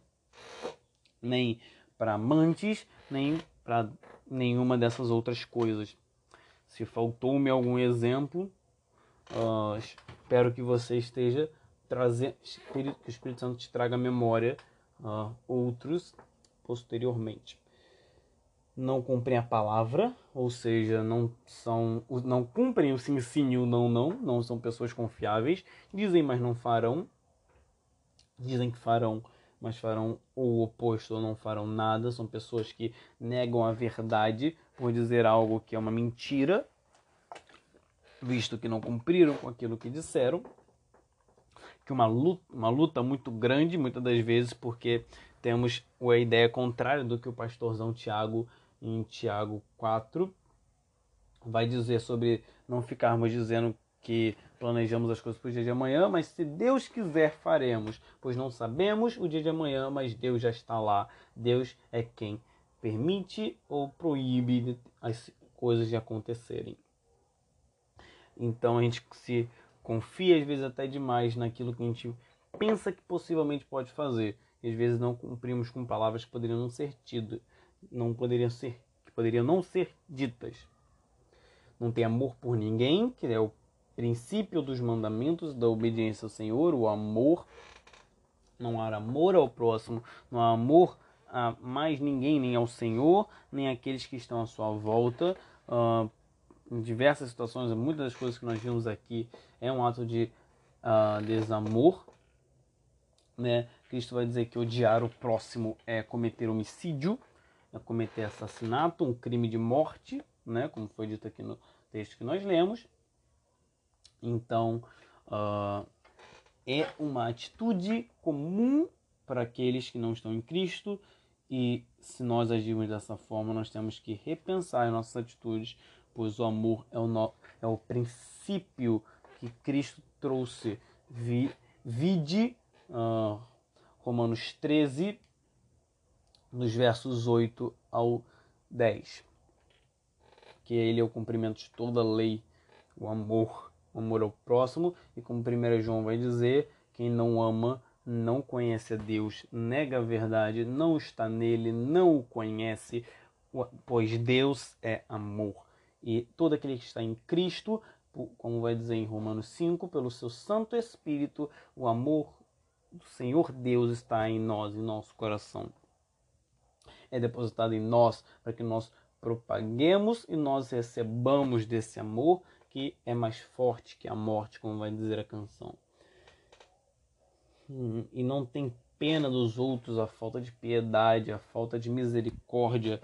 nem para amantes, nem para nenhuma dessas outras coisas. Se faltou-me algum exemplo, Espero que você esteja trazendo, que o Espírito Santo te traga à memória uh, outros posteriormente. Não cumprem a palavra, ou seja, não são, não cumprem o sim sim e o não não, não são pessoas confiáveis. Dizem, mas não farão. Dizem que farão, mas farão o oposto ou não farão nada. São pessoas que negam a verdade por dizer algo que é uma mentira visto que não cumpriram com aquilo que disseram, que uma luta, uma luta muito grande, muitas das vezes, porque temos a ideia contrária do que o pastorzão Tiago, em Tiago 4, vai dizer sobre não ficarmos dizendo que planejamos as coisas para o dia de amanhã, mas se Deus quiser, faremos, pois não sabemos o dia de amanhã, mas Deus já está lá. Deus é quem permite ou proíbe as coisas de acontecerem. Então a gente se confia às vezes até demais naquilo que a gente pensa que possivelmente pode fazer. E às vezes não cumprimos com palavras que poderiam não ser não poderiam ser, que poderiam não ser ditas. Não tem amor por ninguém, que é o princípio dos mandamentos da obediência ao Senhor, o amor. Não há amor ao próximo, não há amor a mais ninguém, nem ao Senhor, nem àqueles que estão à sua volta. Uh, em diversas situações, muitas das coisas que nós vimos aqui é um ato de uh, desamor. Né? Cristo vai dizer que odiar o próximo é cometer homicídio, é cometer assassinato, um crime de morte, né? como foi dito aqui no texto que nós lemos. Então, uh, é uma atitude comum para aqueles que não estão em Cristo, e se nós agirmos dessa forma, nós temos que repensar nossas atitudes pois o amor é o, no, é o princípio que Cristo trouxe. Vi, vide uh, Romanos 13, nos versos 8 ao 10. Que ele é o cumprimento de toda a lei, o amor, o amor ao próximo. E como 1 João vai dizer, quem não ama não conhece a Deus, nega a verdade, não está nele, não o conhece, pois Deus é amor. E todo aquele que está em Cristo, como vai dizer em Romanos 5, pelo seu Santo Espírito, o amor do Senhor Deus está em nós, em nosso coração. É depositado em nós para que nós propaguemos e nós recebamos desse amor que é mais forte que a morte, como vai dizer a canção. Hum, e não tem pena dos outros, a falta de piedade, a falta de misericórdia,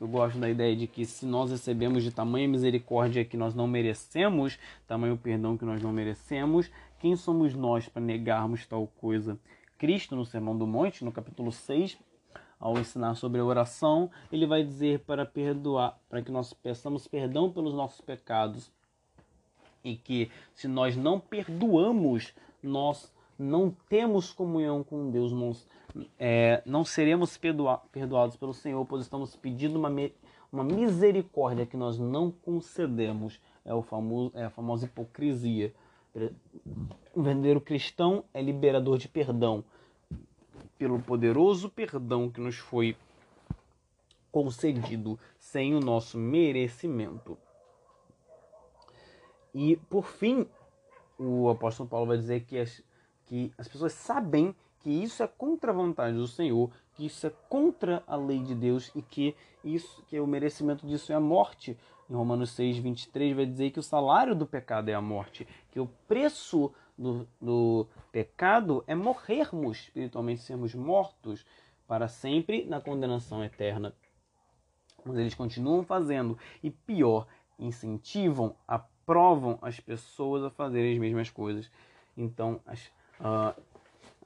eu gosto da ideia de que se nós recebemos de tamanha misericórdia que nós não merecemos, tamanho perdão que nós não merecemos, quem somos nós para negarmos tal coisa? Cristo, no Sermão do Monte, no capítulo 6, ao ensinar sobre a oração, ele vai dizer para perdoar, para que nós peçamos perdão pelos nossos pecados. E que se nós não perdoamos, nós não temos comunhão com Deus, nós é, não seremos perdoa perdoados pelo Senhor, pois estamos pedindo uma, uma misericórdia que nós não concedemos. É, o famoso, é a famosa hipocrisia. O verdadeiro cristão é liberador de perdão, pelo poderoso perdão que nos foi concedido sem o nosso merecimento. E, por fim, o apóstolo Paulo vai dizer que as, que as pessoas sabem que isso é contra a vontade do Senhor, que isso é contra a lei de Deus e que isso que o merecimento disso é a morte. Em Romanos 6, 23 vai dizer que o salário do pecado é a morte, que o preço do, do pecado é morrermos, espiritualmente sermos mortos para sempre na condenação eterna. Mas eles continuam fazendo e pior, incentivam, aprovam as pessoas a fazerem as mesmas coisas. Então, as, uh,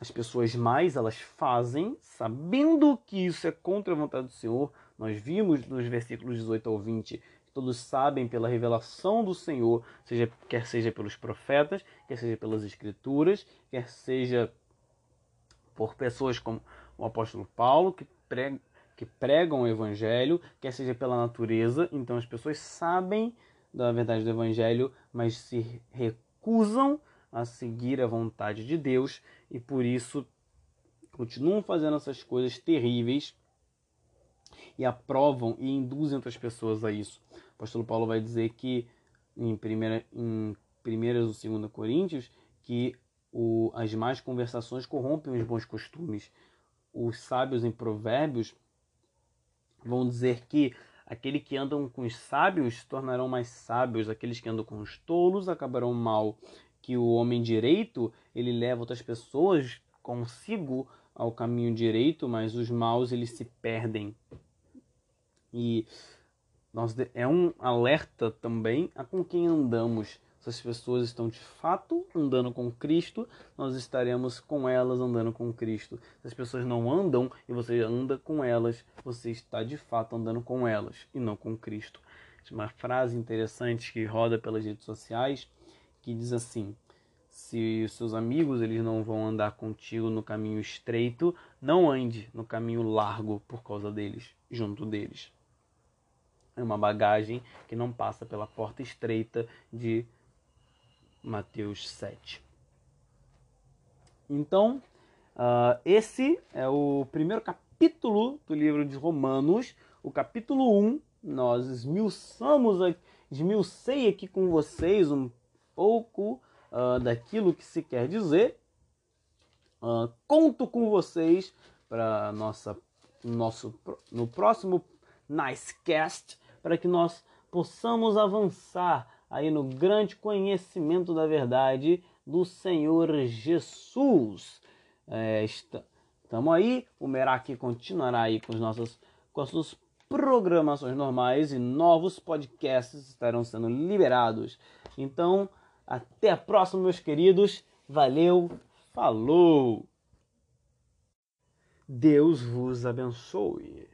as pessoas mais elas fazem, sabendo que isso é contra a vontade do Senhor. Nós vimos nos versículos 18 ao 20 todos sabem pela revelação do Senhor, seja, quer seja pelos profetas, quer seja pelas escrituras, quer seja por pessoas como o apóstolo Paulo, que, prega, que pregam o evangelho, quer seja pela natureza. Então as pessoas sabem da verdade do evangelho, mas se recusam a seguir a vontade de Deus e por isso continuam fazendo essas coisas terríveis e aprovam e induzem outras pessoas a isso. O apóstolo Paulo vai dizer que em 1 em primeiras ou 2 Coríntios que o, as más conversações corrompem os bons costumes. Os sábios em provérbios vão dizer que aquele que andam com os sábios se tornarão mais sábios, aqueles que andam com os tolos acabarão mal. Que o homem direito ele leva outras pessoas consigo ao caminho direito, mas os maus eles se perdem. E nós, é um alerta também a com quem andamos. Se as pessoas estão de fato andando com Cristo, nós estaremos com elas andando com Cristo. Se as pessoas não andam e você anda com elas, você está de fato andando com elas e não com Cristo. Uma frase interessante que roda pelas redes sociais que diz assim: se os seus amigos eles não vão andar contigo no caminho estreito, não ande no caminho largo por causa deles, junto deles. É uma bagagem que não passa pela porta estreita de Mateus 7. Então, uh, esse é o primeiro capítulo do livro de Romanos, o capítulo 1. Nós esmiuçamos, esmiucei aqui com vocês um pouco uh, daquilo que se quer dizer. Uh, conto com vocês para nossa nosso no próximo Nicecast para que nós possamos avançar aí no grande conhecimento da verdade do Senhor Jesus. É, Estamos aí, o Merak continuará aí com, os nossos, com as suas programações normais e novos podcasts estarão sendo liberados. Então, até a próxima, meus queridos. Valeu, falou! Deus vos abençoe.